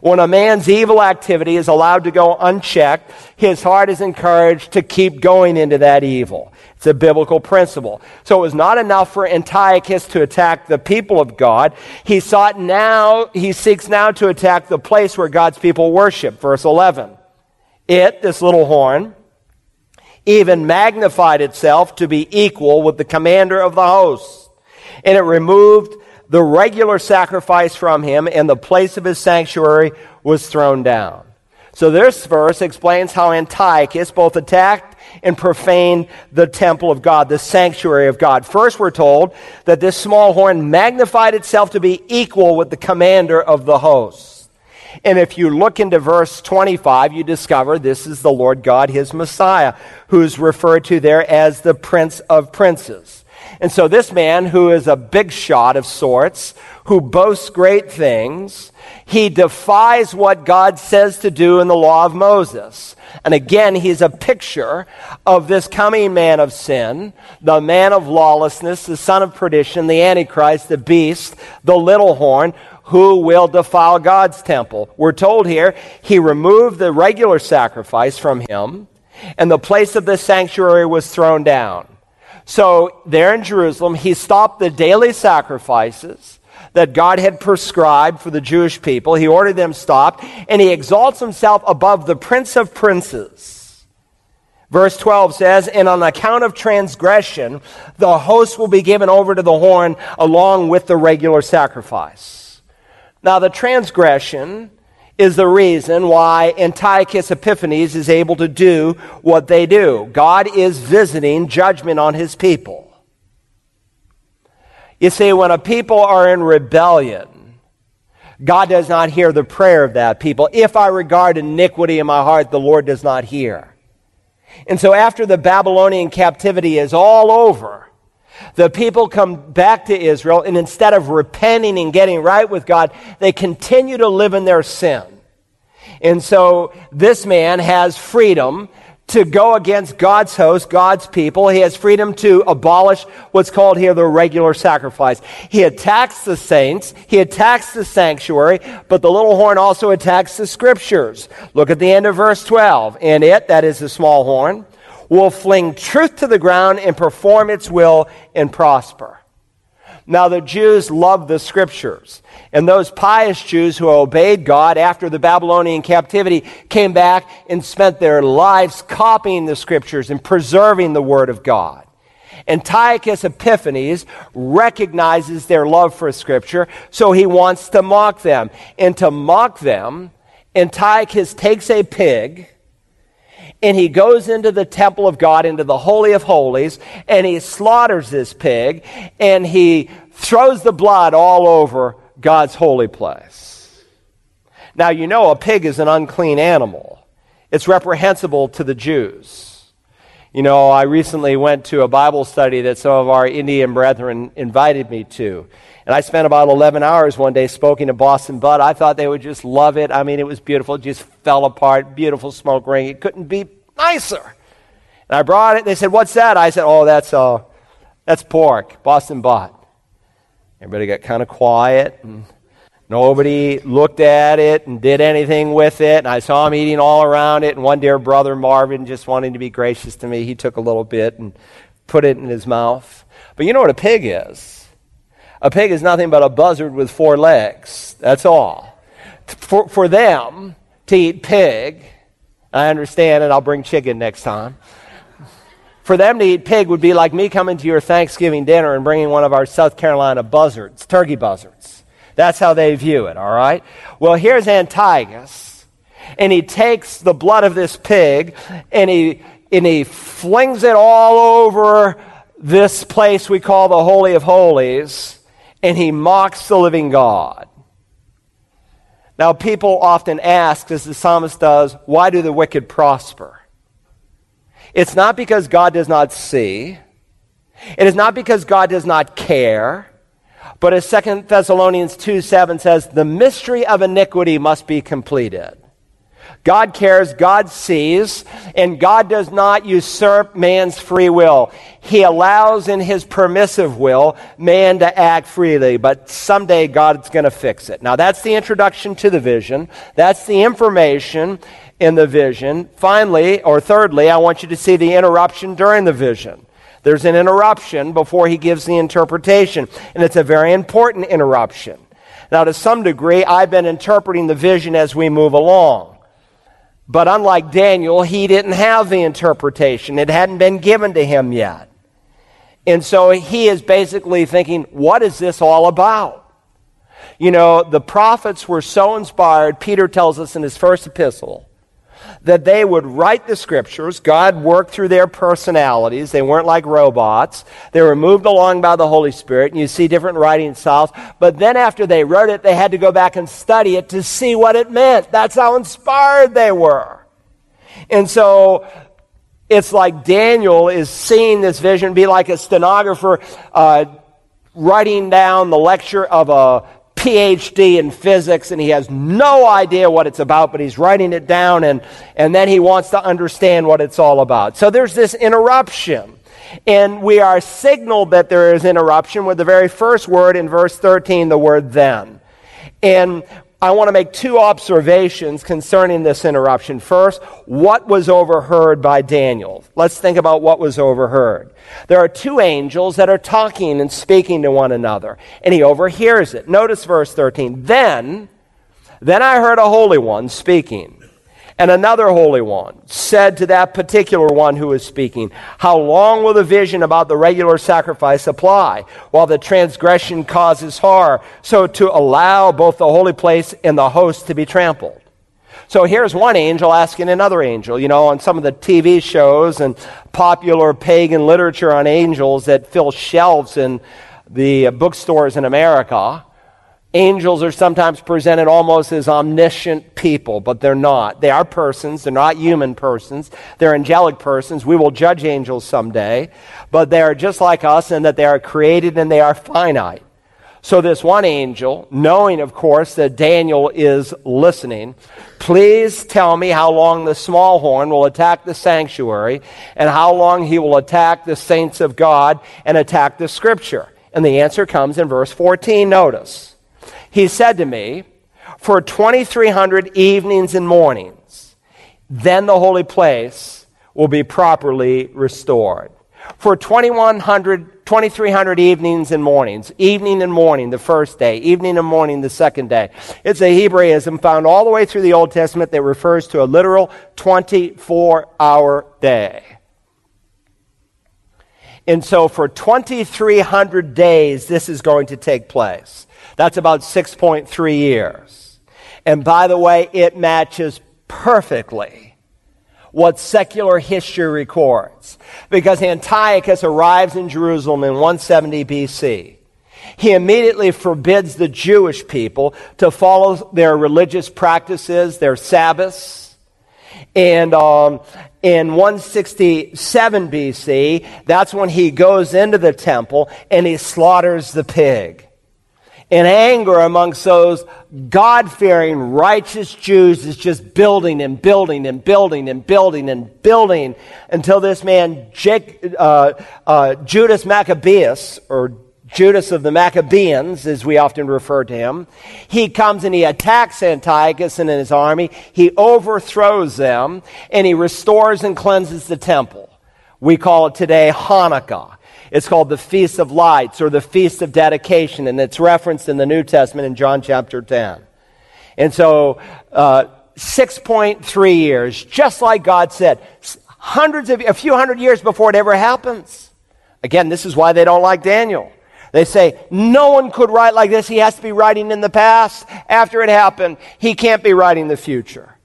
When a man's evil activity is allowed to go unchecked, his heart is encouraged to keep going into that evil. It's a biblical principle. So it was not enough for Antiochus to attack the people of God. He sought now, he seeks now to attack the place where God's people worship. Verse 11. It, this little horn, even magnified itself to be equal with the commander of the hosts. And it removed the regular sacrifice from him, and the place of his sanctuary was thrown down. So this verse explains how Antiochus both attacked and profaned the temple of God, the sanctuary of God. First, we're told that this small horn magnified itself to be equal with the commander of the hosts. And if you look into verse 25, you discover this is the Lord God, his Messiah, who's referred to there as the Prince of Princes. And so this man, who is a big shot of sorts, who boasts great things, he defies what God says to do in the law of Moses. And again, he's a picture of this coming man of sin, the man of lawlessness, the son of perdition, the Antichrist, the beast, the little horn, who will defile God's temple. We're told here, he removed the regular sacrifice from him, and the place of the sanctuary was thrown down. So, there in Jerusalem, he stopped the daily sacrifices that God had prescribed for the Jewish people. He ordered them stopped, and he exalts himself above the prince of princes. Verse 12 says, And on account of transgression, the host will be given over to the horn along with the regular sacrifice. Now, the transgression is the reason why Antiochus Epiphanes is able to do what they do. God is visiting judgment on his people. You see, when a people are in rebellion, God does not hear the prayer of that people. If I regard iniquity in my heart, the Lord does not hear. And so after the Babylonian captivity is all over, the people come back to Israel, and instead of repenting and getting right with God, they continue to live in their sin. And so this man has freedom to go against God's host, God's people. He has freedom to abolish what's called here the regular sacrifice. He attacks the saints. He attacks the sanctuary, but the little horn also attacks the scriptures. Look at the end of verse 12. And it, that is the small horn, will fling truth to the ground and perform its will and prosper. Now, the Jews loved the scriptures. And those pious Jews who obeyed God after the Babylonian captivity came back and spent their lives copying the scriptures and preserving the Word of God. Antiochus Epiphanes recognizes their love for Scripture, so he wants to mock them. And to mock them, Antiochus takes a pig and he goes into the temple of God, into the Holy of Holies, and he slaughters this pig, and he throws the blood all over God's holy place. Now, you know, a pig is an unclean animal, it's reprehensible to the Jews. You know, I recently went to a Bible study that some of our Indian brethren invited me to. And I spent about 11 hours one day smoking a Boston butt. I thought they would just love it. I mean, it was beautiful. It just fell apart. Beautiful smoke ring. It couldn't be nicer. And I brought it. They said, What's that? I said, Oh, that's, uh, that's pork, Boston butt. Everybody got kind of quiet. And nobody looked at it and did anything with it. And I saw him eating all around it. And one dear brother, Marvin, just wanting to be gracious to me, he took a little bit and put it in his mouth. But you know what a pig is? A pig is nothing but a buzzard with four legs. That's all. For, for them to eat pig, I understand, and I'll bring chicken next time. For them to eat pig would be like me coming to your Thanksgiving dinner and bringing one of our South Carolina buzzards, turkey buzzards. That's how they view it, all right? Well, here's Antiochus, and he takes the blood of this pig and he, and he flings it all over this place we call the Holy of Holies and he mocks the living God. Now, people often ask, as the psalmist does, why do the wicked prosper? It's not because God does not see. It is not because God does not care. But as 2 Thessalonians 2 7 says, the mystery of iniquity must be completed. God cares, God sees, and God does not usurp man's free will. He allows in his permissive will man to act freely, but someday God's going to fix it. Now that's the introduction to the vision. That's the information in the vision. Finally, or thirdly, I want you to see the interruption during the vision. There's an interruption before he gives the interpretation, and it's a very important interruption. Now, to some degree, I've been interpreting the vision as we move along. But unlike Daniel, he didn't have the interpretation. It hadn't been given to him yet. And so he is basically thinking, what is this all about? You know, the prophets were so inspired, Peter tells us in his first epistle, that they would write the scriptures. God worked through their personalities. They weren't like robots. They were moved along by the Holy Spirit, and you see different writing styles. But then after they wrote it, they had to go back and study it to see what it meant. That's how inspired they were. And so it's like Daniel is seeing this vision be like a stenographer uh, writing down the lecture of a PhD in physics and he has no idea what it's about, but he's writing it down and, and then he wants to understand what it's all about. So there's this interruption. And we are signaled that there is interruption with the very first word in verse 13, the word then. And I want to make two observations concerning this interruption. First, what was overheard by Daniel? Let's think about what was overheard. There are two angels that are talking and speaking to one another, and he overhears it. Notice verse 13. Then, then I heard a holy one speaking and another Holy One said to that particular one who was speaking, How long will the vision about the regular sacrifice apply while the transgression causes horror, so to allow both the holy place and the host to be trampled? So here's one angel asking another angel. You know, on some of the TV shows and popular pagan literature on angels that fill shelves in the bookstores in America, Angels are sometimes presented almost as omniscient people, but they're not. They are persons. They're not human persons. They're angelic persons. We will judge angels someday, but they are just like us in that they are created and they are finite. So, this one angel, knowing, of course, that Daniel is listening, please tell me how long the small horn will attack the sanctuary and how long he will attack the saints of God and attack the scripture. And the answer comes in verse 14. Notice. He said to me, For 2,300 evenings and mornings, then the holy place will be properly restored. For 2,100, 2,300 evenings and mornings, evening and morning the first day, evening and morning the second day. It's a Hebraism found all the way through the Old Testament that refers to a literal 24 hour day. And so for 2,300 days, this is going to take place. That's about 6.3 years. And by the way, it matches perfectly what secular history records. Because Antiochus arrives in Jerusalem in 170 BC. He immediately forbids the Jewish people to follow their religious practices, their Sabbaths. And um, in 167 BC, that's when he goes into the temple and he slaughters the pig and anger amongst those God fearing, righteous Jews is just building and building and building and building and building until this man, Jake, uh, uh, Judas Maccabeus, or Judas of the Maccabeans, as we often refer to him, he comes and he attacks Antiochus and his army. He overthrows them and he restores and cleanses the temple. We call it today Hanukkah. It's called the Feast of Lights or the Feast of Dedication, and it's referenced in the New Testament in John chapter 10. And so, uh, 6.3 years, just like God said, hundreds of, a few hundred years before it ever happens. Again, this is why they don't like Daniel. They say, no one could write like this. He has to be writing in the past. After it happened, he can't be writing the future.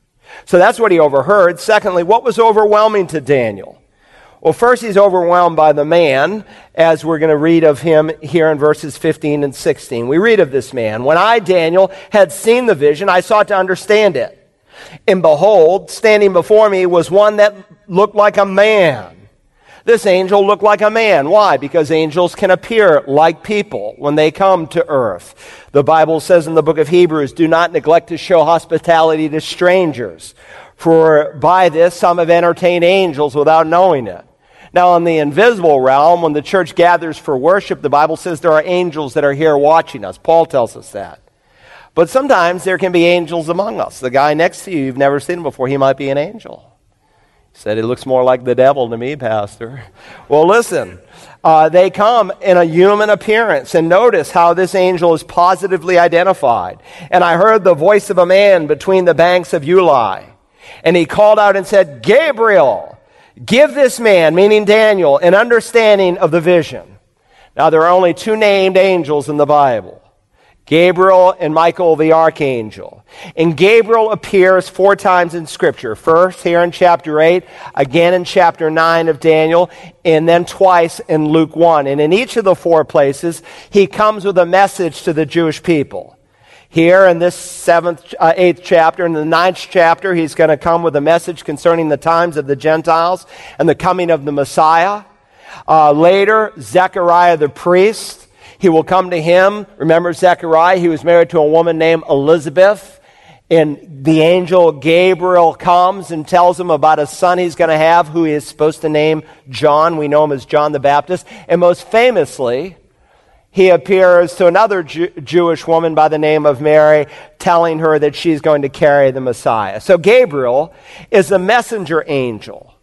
So that's what he overheard. Secondly, what was overwhelming to Daniel? Well, first, he's overwhelmed by the man, as we're going to read of him here in verses 15 and 16. We read of this man. When I, Daniel, had seen the vision, I sought to understand it. And behold, standing before me was one that looked like a man. This angel looked like a man. Why? Because angels can appear like people when they come to earth. The Bible says in the book of Hebrews, do not neglect to show hospitality to strangers, for by this some have entertained angels without knowing it. Now, in the invisible realm, when the church gathers for worship, the Bible says there are angels that are here watching us. Paul tells us that. But sometimes there can be angels among us. The guy next to you, you've never seen him before, he might be an angel. He said, He looks more like the devil to me, Pastor. Well, listen, uh, they come in a human appearance, and notice how this angel is positively identified. And I heard the voice of a man between the banks of Ulai. And he called out and said, Gabriel, give this man, meaning Daniel, an understanding of the vision. Now, there are only two named angels in the Bible. Gabriel and Michael the archangel. And Gabriel appears four times in Scripture. First, here in chapter 8, again in chapter 9 of Daniel, and then twice in Luke 1. And in each of the four places, he comes with a message to the Jewish people. Here in this seventh, uh, eighth chapter, in the ninth chapter, he's going to come with a message concerning the times of the Gentiles and the coming of the Messiah. Uh, later, Zechariah the priest he will come to him. Remember Zechariah? He was married to a woman named Elizabeth. And the angel Gabriel comes and tells him about a son he's going to have who he is supposed to name John. We know him as John the Baptist. And most famously, he appears to another Jew- Jewish woman by the name of Mary, telling her that she's going to carry the Messiah. So Gabriel is a messenger angel.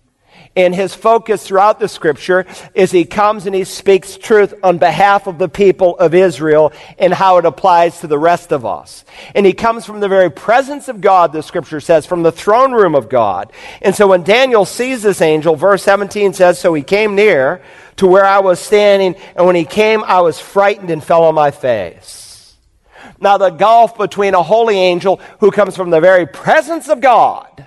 And his focus throughout the scripture is he comes and he speaks truth on behalf of the people of Israel and how it applies to the rest of us. And he comes from the very presence of God, the scripture says, from the throne room of God. And so when Daniel sees this angel, verse 17 says, So he came near to where I was standing, and when he came, I was frightened and fell on my face. Now, the gulf between a holy angel who comes from the very presence of God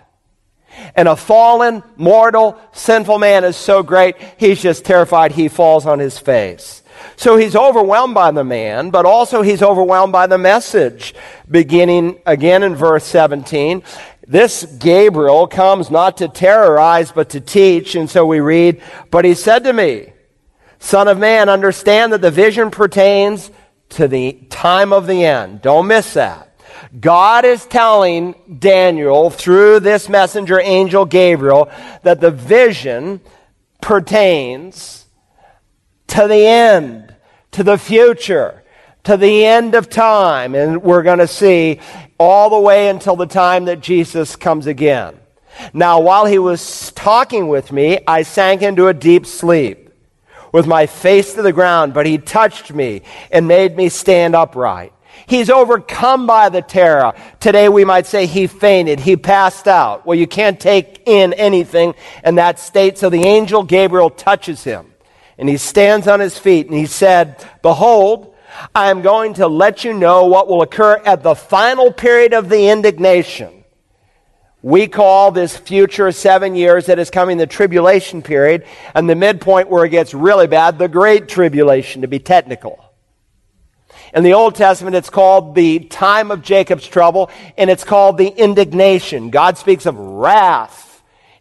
and a fallen, mortal, sinful man is so great, he's just terrified he falls on his face. So he's overwhelmed by the man, but also he's overwhelmed by the message. Beginning again in verse 17. This Gabriel comes not to terrorize, but to teach. And so we read, But he said to me, Son of man, understand that the vision pertains to the time of the end. Don't miss that. God is telling Daniel through this messenger angel Gabriel that the vision pertains to the end, to the future, to the end of time. And we're going to see all the way until the time that Jesus comes again. Now, while he was talking with me, I sank into a deep sleep with my face to the ground, but he touched me and made me stand upright. He's overcome by the terror. Today we might say he fainted, he passed out. Well, you can't take in anything in that state. So the angel Gabriel touches him and he stands on his feet and he said, Behold, I am going to let you know what will occur at the final period of the indignation. We call this future seven years that is coming the tribulation period, and the midpoint where it gets really bad, the great tribulation, to be technical. In the Old Testament, it's called the time of Jacob's trouble, and it's called the indignation. God speaks of wrath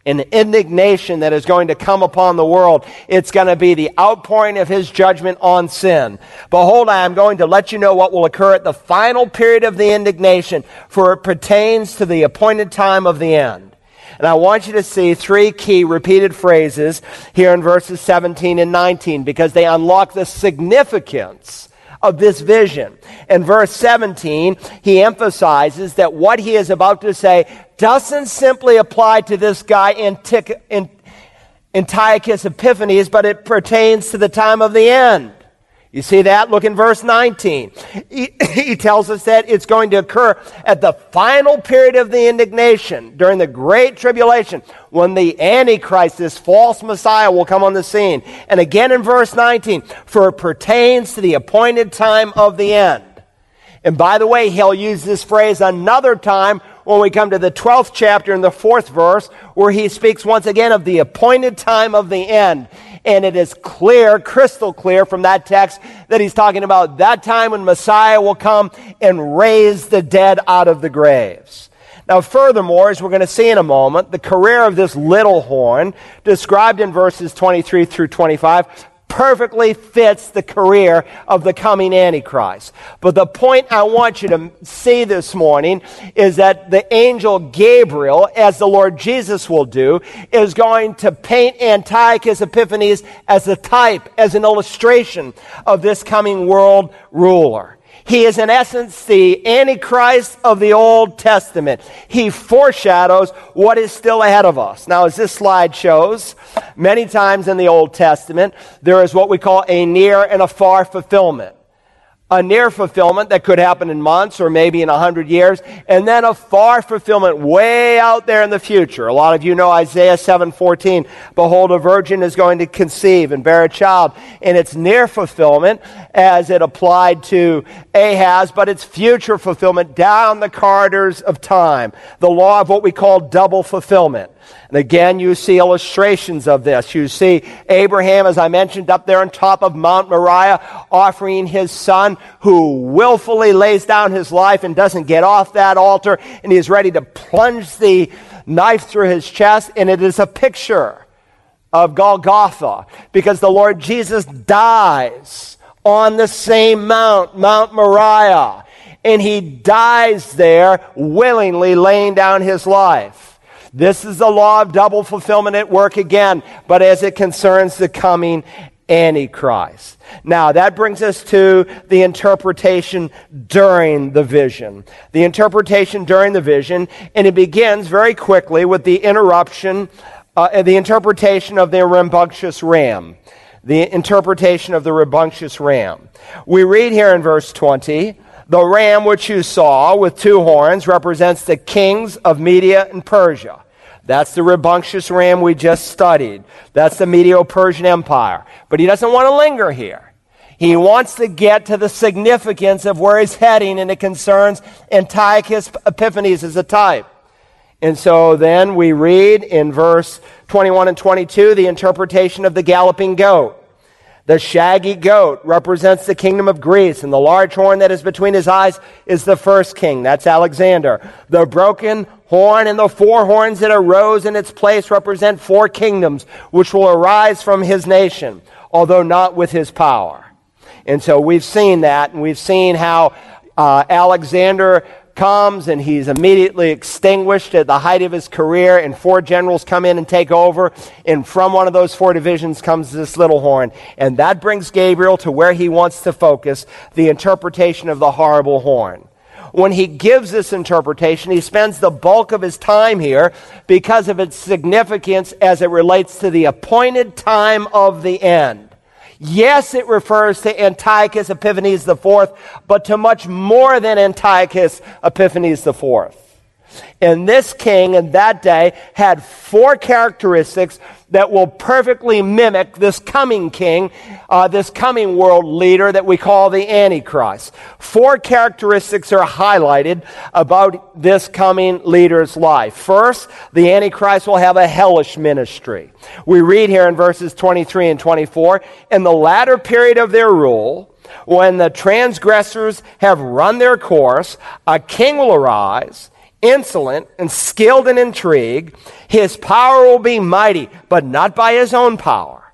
and indignation that is going to come upon the world. It's going to be the outpouring of his judgment on sin. Behold, I am going to let you know what will occur at the final period of the indignation, for it pertains to the appointed time of the end. And I want you to see three key repeated phrases here in verses 17 and 19 because they unlock the significance of this vision. In verse 17, he emphasizes that what he is about to say doesn't simply apply to this guy Antiochus Epiphanes, but it pertains to the time of the end. You see that? Look in verse 19. He, he, tells us that it's going to occur at the final period of the indignation during the great tribulation when the Antichrist, this false Messiah, will come on the scene. And again in verse 19, for it pertains to the appointed time of the end. And by the way, he'll use this phrase another time when we come to the 12th chapter in the fourth verse, where he speaks once again of the appointed time of the end. And it is clear, crystal clear from that text that he's talking about that time when Messiah will come and raise the dead out of the graves. Now, furthermore, as we're going to see in a moment, the career of this little horn, described in verses 23 through 25, perfectly fits the career of the coming Antichrist. But the point I want you to see this morning is that the angel Gabriel, as the Lord Jesus will do, is going to paint Antiochus Epiphanes as a type, as an illustration of this coming world ruler. He is, in essence, the Antichrist of the Old Testament. He foreshadows what is still ahead of us. Now, as this slide shows, many times in the Old Testament, there is what we call a near and a far fulfillment a near fulfillment that could happen in months or maybe in a hundred years, and then a far fulfillment way out there in the future. A lot of you know Isaiah 7:14. Behold, a virgin is going to conceive and bear a child, and it's near fulfillment as it applied to Ahaz, but it's future fulfillment down the corridors of time. The law of what we call double fulfillment. And again, you see illustrations of this. You see Abraham, as I mentioned, up there on top of Mount Moriah, offering his son, who willfully lays down his life and doesn't get off that altar, and he is ready to plunge the knife through his chest. And it is a picture of Golgotha, because the Lord Jesus dies on the same mount, Mount Moriah. And he dies there willingly laying down his life. This is the law of double fulfillment at work again, but as it concerns the coming Antichrist. Now, that brings us to the interpretation during the vision. The interpretation during the vision, and it begins very quickly with the interruption, uh, the interpretation of the rambunctious ram. The interpretation of the rambunctious ram. We read here in verse 20 the ram which you saw with two horns represents the kings of Media and Persia. That's the rambunctious ram we just studied. That's the Medo Persian Empire. But he doesn't want to linger here. He wants to get to the significance of where he's heading, and it concerns Antiochus Epiphanes as a type. And so then we read in verse 21 and 22 the interpretation of the galloping goat. The shaggy goat represents the kingdom of Greece, and the large horn that is between his eyes is the first king. That's Alexander. The broken horn and the four horns that arose in its place represent four kingdoms, which will arise from his nation, although not with his power. And so we've seen that, and we've seen how uh, Alexander comes and he's immediately extinguished at the height of his career, and four generals come in and take over. And from one of those four divisions comes this little horn. And that brings Gabriel to where he wants to focus the interpretation of the horrible horn. When he gives this interpretation, he spends the bulk of his time here because of its significance as it relates to the appointed time of the end. Yes, it refers to Antiochus Epiphanes IV, but to much more than Antiochus Epiphanes IV. And this king in that day had four characteristics that will perfectly mimic this coming king, uh, this coming world leader that we call the Antichrist. Four characteristics are highlighted about this coming leader's life. First, the Antichrist will have a hellish ministry. We read here in verses 23 and 24, in the latter period of their rule, when the transgressors have run their course, a king will arise insolent and skilled in intrigue. His power will be mighty, but not by his own power.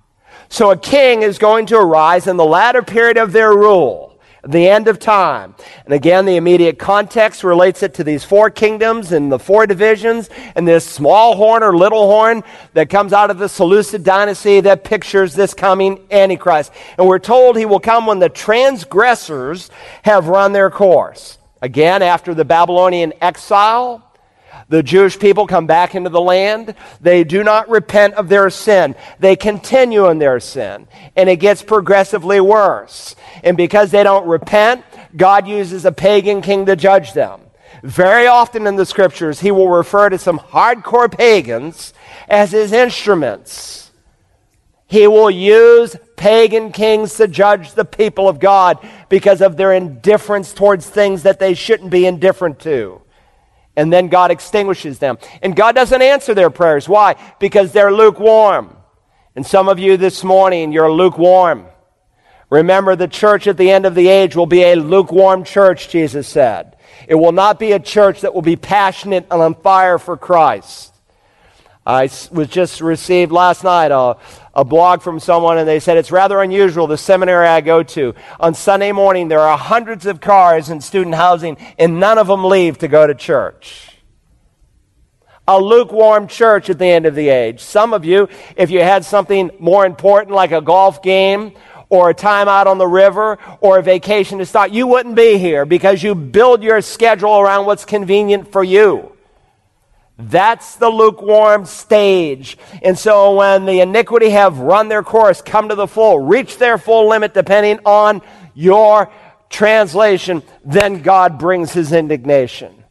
So a king is going to arise in the latter period of their rule, the end of time. And again, the immediate context relates it to these four kingdoms and the four divisions and this small horn or little horn that comes out of the Seleucid dynasty that pictures this coming Antichrist. And we're told he will come when the transgressors have run their course. Again, after the Babylonian exile, the Jewish people come back into the land. They do not repent of their sin. They continue in their sin. And it gets progressively worse. And because they don't repent, God uses a pagan king to judge them. Very often in the scriptures, he will refer to some hardcore pagans as his instruments he will use pagan kings to judge the people of God because of their indifference towards things that they shouldn't be indifferent to. And then God extinguishes them. And God doesn't answer their prayers. Why? Because they're lukewarm. And some of you this morning, you're lukewarm. Remember, the church at the end of the age will be a lukewarm church, Jesus said. It will not be a church that will be passionate and on fire for Christ. I was just received last night a, a blog from someone, and they said it's rather unusual. The seminary I go to, on Sunday morning, there are hundreds of cars in student housing, and none of them leave to go to church a lukewarm church at the end of the age. Some of you, if you had something more important like a golf game or a time out on the river or a vacation to start, you wouldn't be here because you build your schedule around what's convenient for you. That's the lukewarm stage. And so when the iniquity have run their course, come to the full, reach their full limit depending on your translation, then God brings his indignation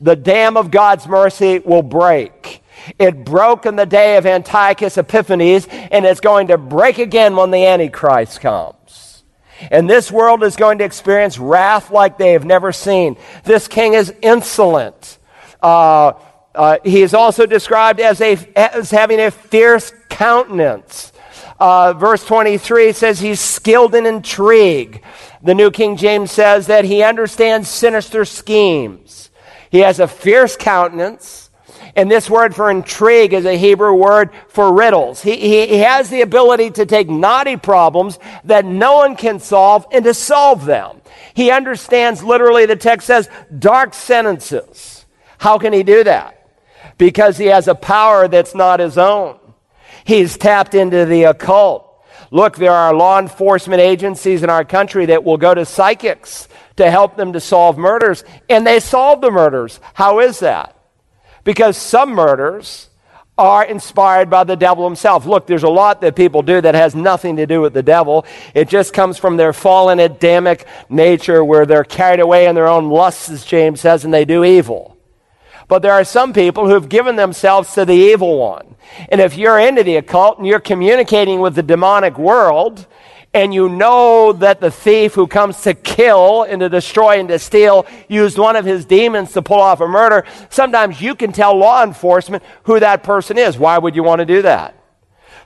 the dam of God's mercy will break. It broke in the day of Antiochus Epiphanes, and it's going to break again when the Antichrist comes. And this world is going to experience wrath like they have never seen. This king is insolent. Uh, uh, he is also described as, a, as having a fierce countenance. Uh, verse 23 says he's skilled in intrigue. The New King James says that he understands sinister schemes. He has a fierce countenance. And this word for intrigue is a Hebrew word for riddles. He, he, he, has the ability to take knotty problems that no one can solve and to solve them. He understands literally, the text says, dark sentences. How can he do that? Because he has a power that's not his own. He's tapped into the occult. Look, there are law enforcement agencies in our country that will go to psychics to help them to solve murders, and they solve the murders. How is that? Because some murders are inspired by the devil himself. Look, there's a lot that people do that has nothing to do with the devil. It just comes from their fallen Adamic nature where they're carried away in their own lusts, as James says, and they do evil. But there are some people who have given themselves to the evil one. And if you're into the occult and you're communicating with the demonic world, and you know that the thief who comes to kill and to destroy and to steal used one of his demons to pull off a murder, sometimes you can tell law enforcement who that person is. Why would you want to do that?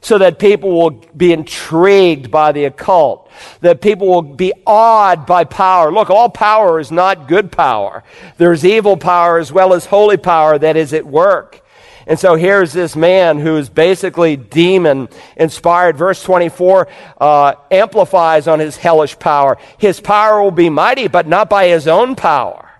So that people will be intrigued by the occult, that people will be awed by power. Look, all power is not good power. There's evil power as well as holy power that is at work. And so here's this man who is basically demon inspired. Verse 24 uh, amplifies on his hellish power. His power will be mighty, but not by his own power.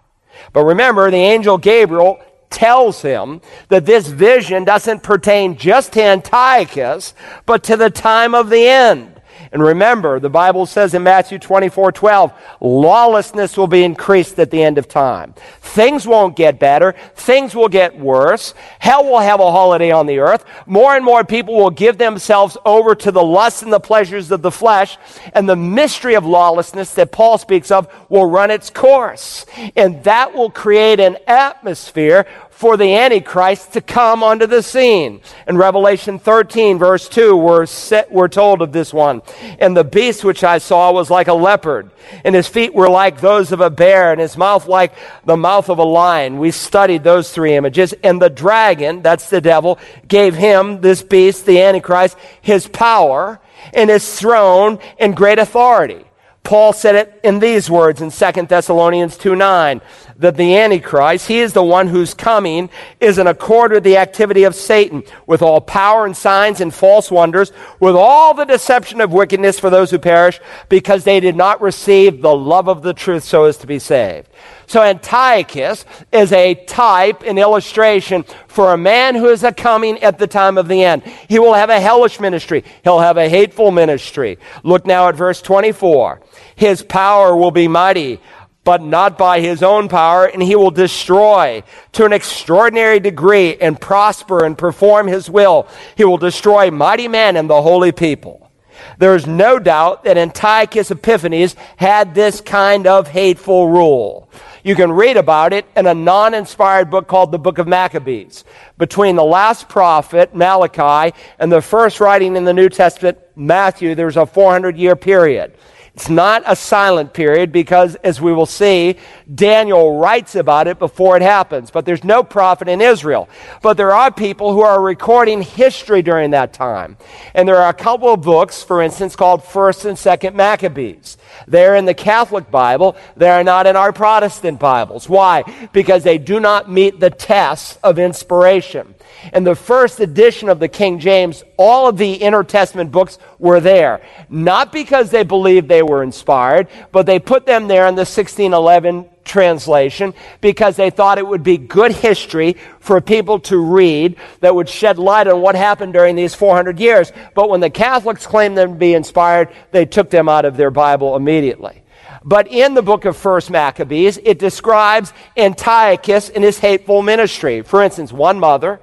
But remember, the angel Gabriel tells him that this vision doesn't pertain just to Antiochus, but to the time of the end. And remember, the Bible says in Matthew 24 12, lawlessness will be increased at the end of time. Things won't get better. Things will get worse. Hell will have a holiday on the earth. More and more people will give themselves over to the lusts and the pleasures of the flesh. And the mystery of lawlessness that Paul speaks of will run its course. And that will create an atmosphere for the Antichrist to come onto the scene. In Revelation 13, verse 2, we're, set, we're told of this one. And the beast which I saw was like a leopard, and his feet were like those of a bear, and his mouth like the mouth of a lion. We studied those three images. And the dragon, that's the devil, gave him, this beast, the Antichrist, his power and his throne and great authority. Paul said it in these words in 2 Thessalonians 2 9 that the Antichrist, he is the one whose coming is in accord with the activity of Satan, with all power and signs and false wonders, with all the deception of wickedness for those who perish, because they did not receive the love of the truth so as to be saved. So Antiochus is a type, an illustration for a man who is a coming at the time of the end. He will have a hellish ministry. He'll have a hateful ministry. Look now at verse 24. His power will be mighty but not by his own power, and he will destroy to an extraordinary degree and prosper and perform his will. He will destroy mighty men and the holy people. There is no doubt that Antiochus Epiphanes had this kind of hateful rule. You can read about it in a non inspired book called the Book of Maccabees. Between the last prophet, Malachi, and the first writing in the New Testament, Matthew, there's a 400 year period. It's not a silent period because, as we will see, Daniel writes about it before it happens. But there's no prophet in Israel. But there are people who are recording history during that time. And there are a couple of books, for instance, called 1st and 2nd Maccabees. They're in the Catholic Bible. They are not in our Protestant Bibles. Why? Because they do not meet the tests of inspiration. In the first edition of the King James, all of the intertestament books were there. Not because they believed they were inspired, but they put them there in the 1611 translation because they thought it would be good history for people to read that would shed light on what happened during these 400 years. But when the Catholics claimed them to be inspired, they took them out of their Bible immediately. But in the book of First Maccabees, it describes Antiochus and his hateful ministry. For instance, one mother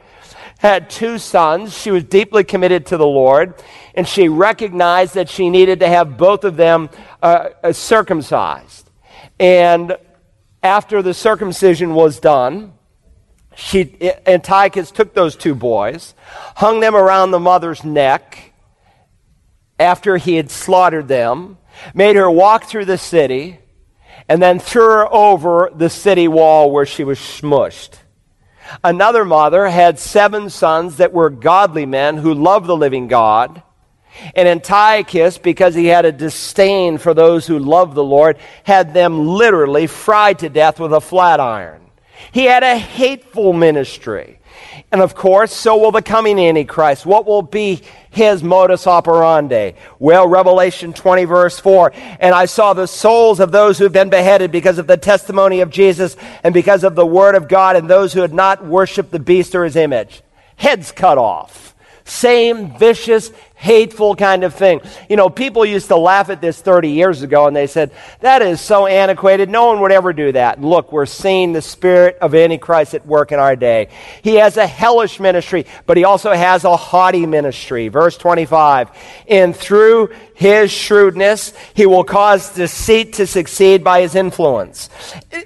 had two sons. She was deeply committed to the Lord, and she recognized that she needed to have both of them uh, uh, circumcised. And after the circumcision was done, she, Antiochus took those two boys, hung them around the mother's neck after he had slaughtered them, made her walk through the city, and then threw her over the city wall where she was smushed. Another mother had seven sons that were godly men who loved the living God. And Antiochus, because he had a disdain for those who loved the Lord, had them literally fried to death with a flat iron. He had a hateful ministry. And of course, so will the coming Antichrist. What will be his modus operandi? Well, Revelation 20, verse 4. And I saw the souls of those who have been beheaded because of the testimony of Jesus and because of the word of God, and those who had not worshiped the beast or his image. Heads cut off. Same vicious, hateful kind of thing. You know, people used to laugh at this 30 years ago and they said, that is so antiquated. No one would ever do that. look, we're seeing the spirit of Antichrist at work in our day. He has a hellish ministry, but he also has a haughty ministry. Verse 25. And through his shrewdness, he will cause deceit to succeed by his influence.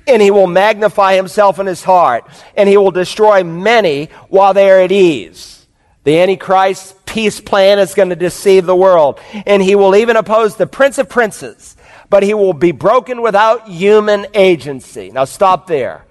And he will magnify himself in his heart. And he will destroy many while they are at ease. The Antichrist peace plan is going to deceive the world. And he will even oppose the Prince of Princes, but he will be broken without human agency. Now stop there.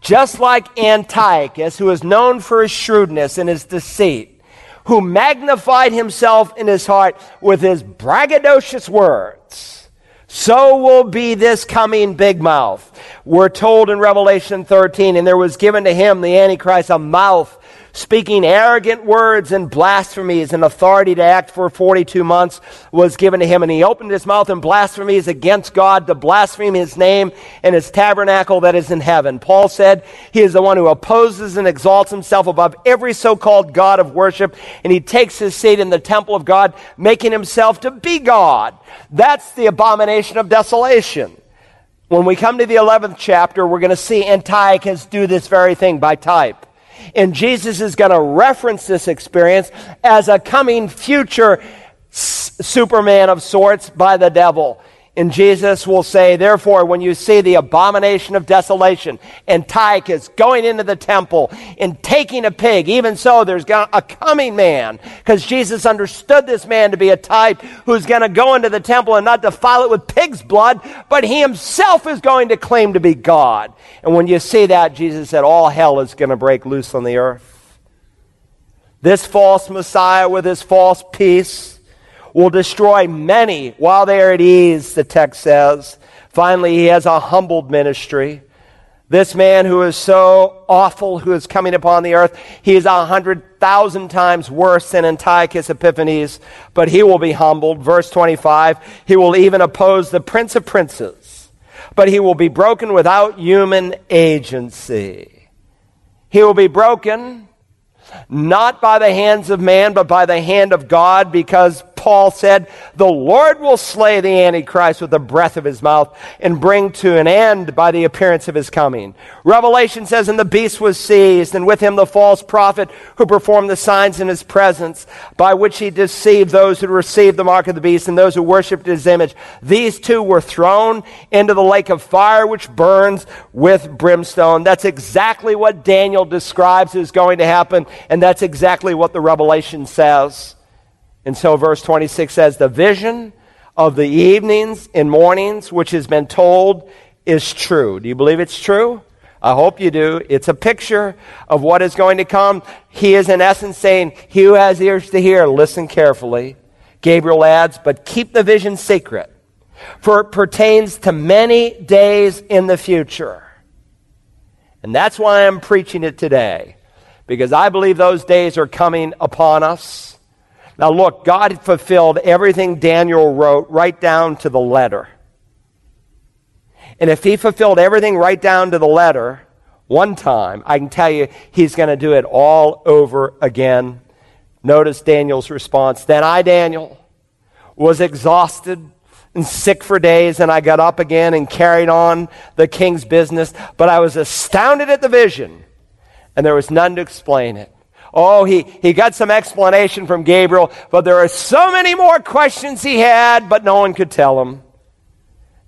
Just like Antiochus, who is known for his shrewdness and his deceit, who magnified himself in his heart with his braggadocious words, so will be this coming big mouth. We're told in Revelation 13, and there was given to him, the Antichrist, a mouth speaking arrogant words and blasphemies and authority to act for 42 months was given to him. And he opened his mouth in blasphemies against God to blaspheme his name and his tabernacle that is in heaven. Paul said he is the one who opposes and exalts himself above every so-called God of worship. And he takes his seat in the temple of God, making himself to be God. That's the abomination of desolation. When we come to the 11th chapter, we're going to see Antiochus do this very thing by type. And Jesus is going to reference this experience as a coming future Superman of sorts by the devil. And Jesus will say, therefore, when you see the abomination of desolation, Antiochus going into the temple and taking a pig, even so, there's a coming man, because Jesus understood this man to be a type who's going to go into the temple and not defile it with pig's blood, but he himself is going to claim to be God. And when you see that, Jesus said, all hell is going to break loose on the earth. This false Messiah with his false peace will destroy many while they are at ease, the text says. Finally, he has a humbled ministry. This man who is so awful, who is coming upon the earth, he is a hundred thousand times worse than Antiochus Epiphanes, but he will be humbled. Verse 25, he will even oppose the prince of princes, but he will be broken without human agency. He will be broken not by the hands of man, but by the hand of God, because Paul said, The Lord will slay the Antichrist with the breath of his mouth and bring to an end by the appearance of his coming. Revelation says, And the beast was seized, and with him the false prophet who performed the signs in his presence, by which he deceived those who received the mark of the beast and those who worshipped his image. These two were thrown into the lake of fire which burns with brimstone. That's exactly what Daniel describes is going to happen, and that's exactly what the Revelation says. And so verse 26 says, The vision of the evenings and mornings, which has been told, is true. Do you believe it's true? I hope you do. It's a picture of what is going to come. He is, in essence, saying, He who has ears to hear, listen carefully. Gabriel adds, but keep the vision secret, for it pertains to many days in the future. And that's why I'm preaching it today, because I believe those days are coming upon us. Now, look, God fulfilled everything Daniel wrote right down to the letter. And if he fulfilled everything right down to the letter one time, I can tell you he's going to do it all over again. Notice Daniel's response. Then I, Daniel, was exhausted and sick for days, and I got up again and carried on the king's business. But I was astounded at the vision, and there was none to explain it. Oh, he, he got some explanation from Gabriel, but there are so many more questions he had, but no one could tell him.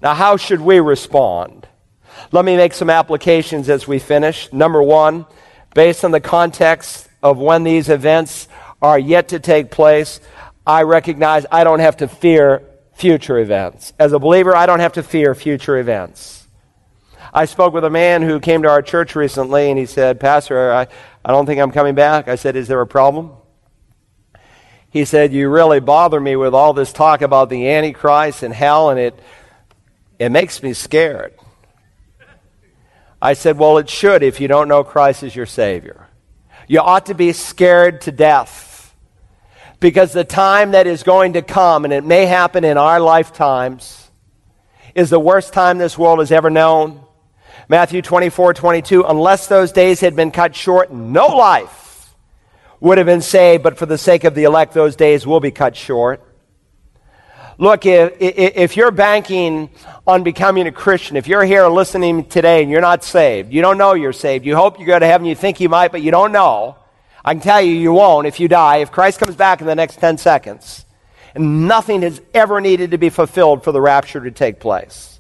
Now, how should we respond? Let me make some applications as we finish. Number one, based on the context of when these events are yet to take place, I recognize I don't have to fear future events. As a believer, I don't have to fear future events. I spoke with a man who came to our church recently and he said, Pastor, I, I don't think I'm coming back. I said, Is there a problem? He said, You really bother me with all this talk about the Antichrist and hell, and it it makes me scared. I said, Well, it should if you don't know Christ as your Savior. You ought to be scared to death because the time that is going to come, and it may happen in our lifetimes, is the worst time this world has ever known. Matthew 24, 22, unless those days had been cut short, no life would have been saved, but for the sake of the elect, those days will be cut short. Look, if, if you're banking on becoming a Christian, if you're here listening today and you're not saved, you don't know you're saved, you hope you go to heaven, you think you might, but you don't know, I can tell you you won't if you die. If Christ comes back in the next 10 seconds, and nothing has ever needed to be fulfilled for the rapture to take place.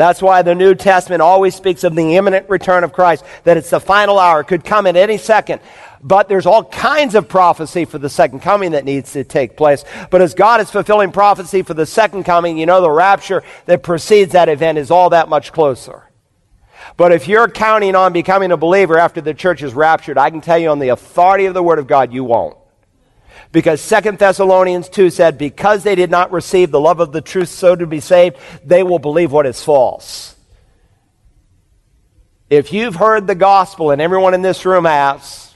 That's why the New Testament always speaks of the imminent return of Christ, that it's the final hour, could come at any second. But there's all kinds of prophecy for the second coming that needs to take place. But as God is fulfilling prophecy for the second coming, you know the rapture that precedes that event is all that much closer. But if you're counting on becoming a believer after the church is raptured, I can tell you on the authority of the Word of God, you won't. Because Second Thessalonians 2 said, because they did not receive the love of the truth so to be saved, they will believe what is false. If you've heard the gospel, and everyone in this room has,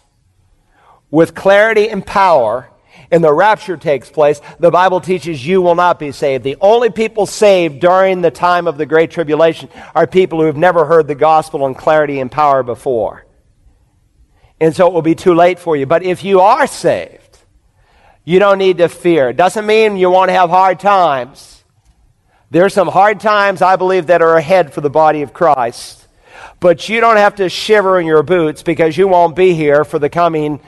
with clarity and power, and the rapture takes place, the Bible teaches you will not be saved. The only people saved during the time of the Great Tribulation are people who have never heard the gospel in clarity and power before. And so it will be too late for you. But if you are saved, you don't need to fear. It doesn't mean you won't have hard times. There are some hard times, I believe, that are ahead for the body of Christ. But you don't have to shiver in your boots because you won't be here for the coming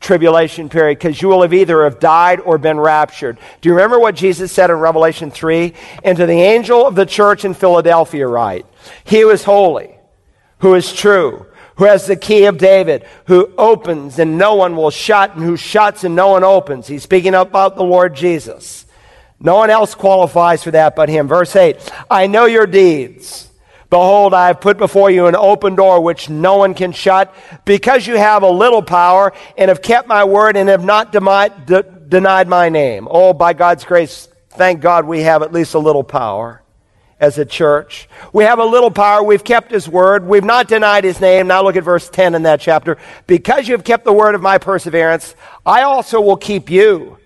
tribulation period because you will have either have died or been raptured. Do you remember what Jesus said in Revelation 3? And to the angel of the church in Philadelphia write, He who is holy, who is true, who has the key of David, who opens and no one will shut, and who shuts and no one opens. He's speaking about the Lord Jesus. No one else qualifies for that but him. Verse 8 I know your deeds. Behold, I have put before you an open door which no one can shut, because you have a little power and have kept my word and have not denied, de- denied my name. Oh, by God's grace, thank God we have at least a little power as a church. We have a little power. We've kept his word. We've not denied his name. Now look at verse 10 in that chapter. Because you have kept the word of my perseverance, I also will keep you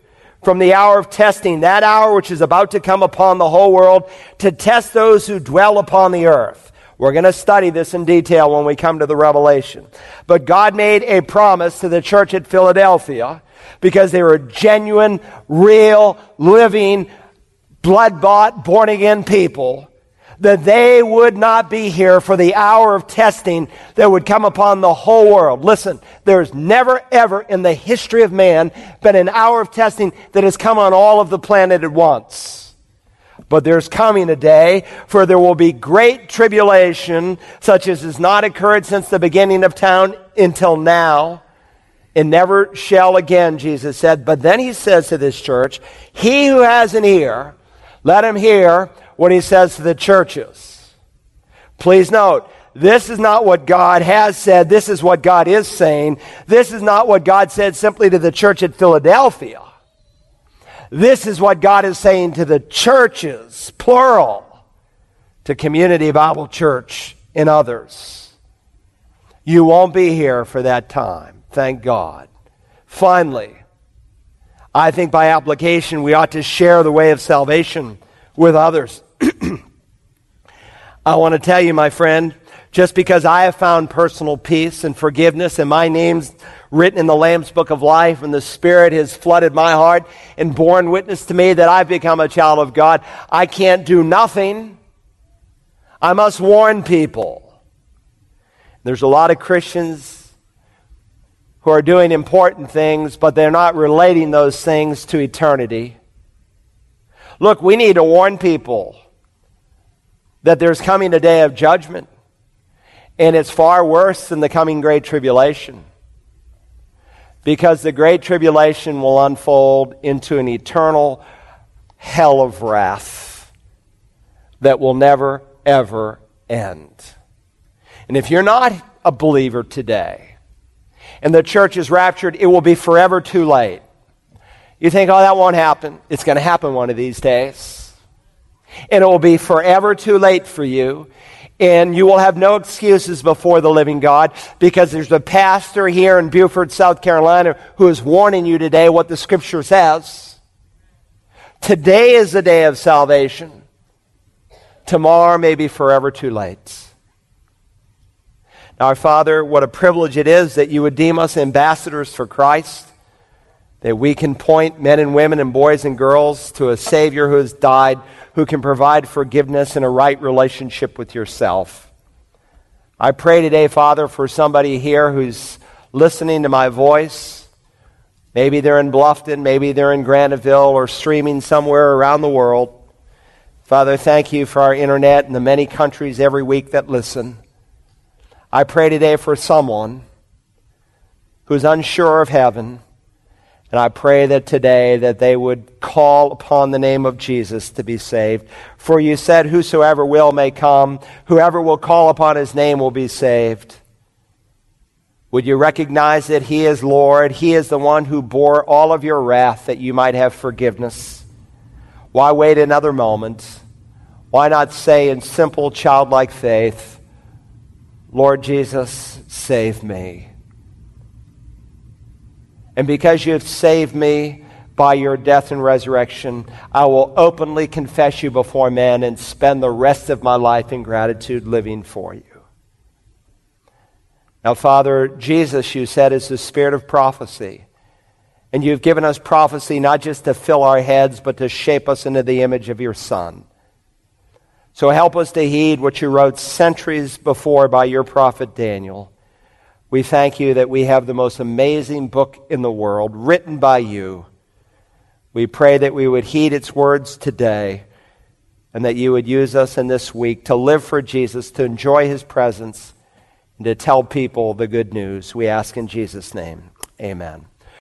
from the hour of testing, that hour which is about to come upon the whole world to test those who dwell upon the earth. We're going to study this in detail when we come to the Revelation. But God made a promise to the church at Philadelphia because they were genuine, real, living, blood bought, born again people, that they would not be here for the hour of testing that would come upon the whole world. Listen, there's never ever in the history of man been an hour of testing that has come on all of the planet at once. But there's coming a day for there will be great tribulation, such as has not occurred since the beginning of town until now. and never shall again, Jesus said. But then he says to this church, He who has an ear, let him hear what he says to the churches. Please note, this is not what God has said. This is what God is saying. This is not what God said simply to the church at Philadelphia. This is what God is saying to the churches, plural, to Community Bible Church and others. You won't be here for that time. Thank God. Finally, I think by application we ought to share the way of salvation with others. I want to tell you, my friend, just because I have found personal peace and forgiveness and my name's written in the Lamb's book of life and the Spirit has flooded my heart and borne witness to me that I've become a child of God, I can't do nothing. I must warn people. There's a lot of Christians who are doing important things, but they're not relating those things to eternity. Look, we need to warn people that there's coming a day of judgment. And it's far worse than the coming great tribulation. Because the great tribulation will unfold into an eternal hell of wrath that will never, ever end. And if you're not a believer today and the church is raptured, it will be forever too late. You think, oh, that won't happen. It's going to happen one of these days. And it will be forever too late for you and you will have no excuses before the living God because there's a pastor here in Beaufort, South Carolina, who is warning you today what the scripture says. Today is the day of salvation. Tomorrow may be forever too late. Our Father, what a privilege it is that you would deem us ambassadors for Christ, that we can point men and women and boys and girls to a Savior who has died who can provide forgiveness and a right relationship with yourself. I pray today, Father, for somebody here who's listening to my voice. Maybe they're in Bluffton, maybe they're in Graniteville or streaming somewhere around the world. Father, thank you for our internet and the many countries every week that listen. I pray today for someone who's unsure of heaven and I pray that today that they would call upon the name of Jesus to be saved. For you said, whosoever will may come. Whoever will call upon his name will be saved. Would you recognize that he is Lord? He is the one who bore all of your wrath that you might have forgiveness. Why wait another moment? Why not say in simple childlike faith, Lord Jesus, save me? And because you have saved me by your death and resurrection, I will openly confess you before men and spend the rest of my life in gratitude living for you. Now, Father, Jesus, you said, is the spirit of prophecy. And you've given us prophecy not just to fill our heads, but to shape us into the image of your Son. So help us to heed what you wrote centuries before by your prophet Daniel. We thank you that we have the most amazing book in the world, written by you. We pray that we would heed its words today and that you would use us in this week to live for Jesus, to enjoy his presence, and to tell people the good news. We ask in Jesus' name. Amen.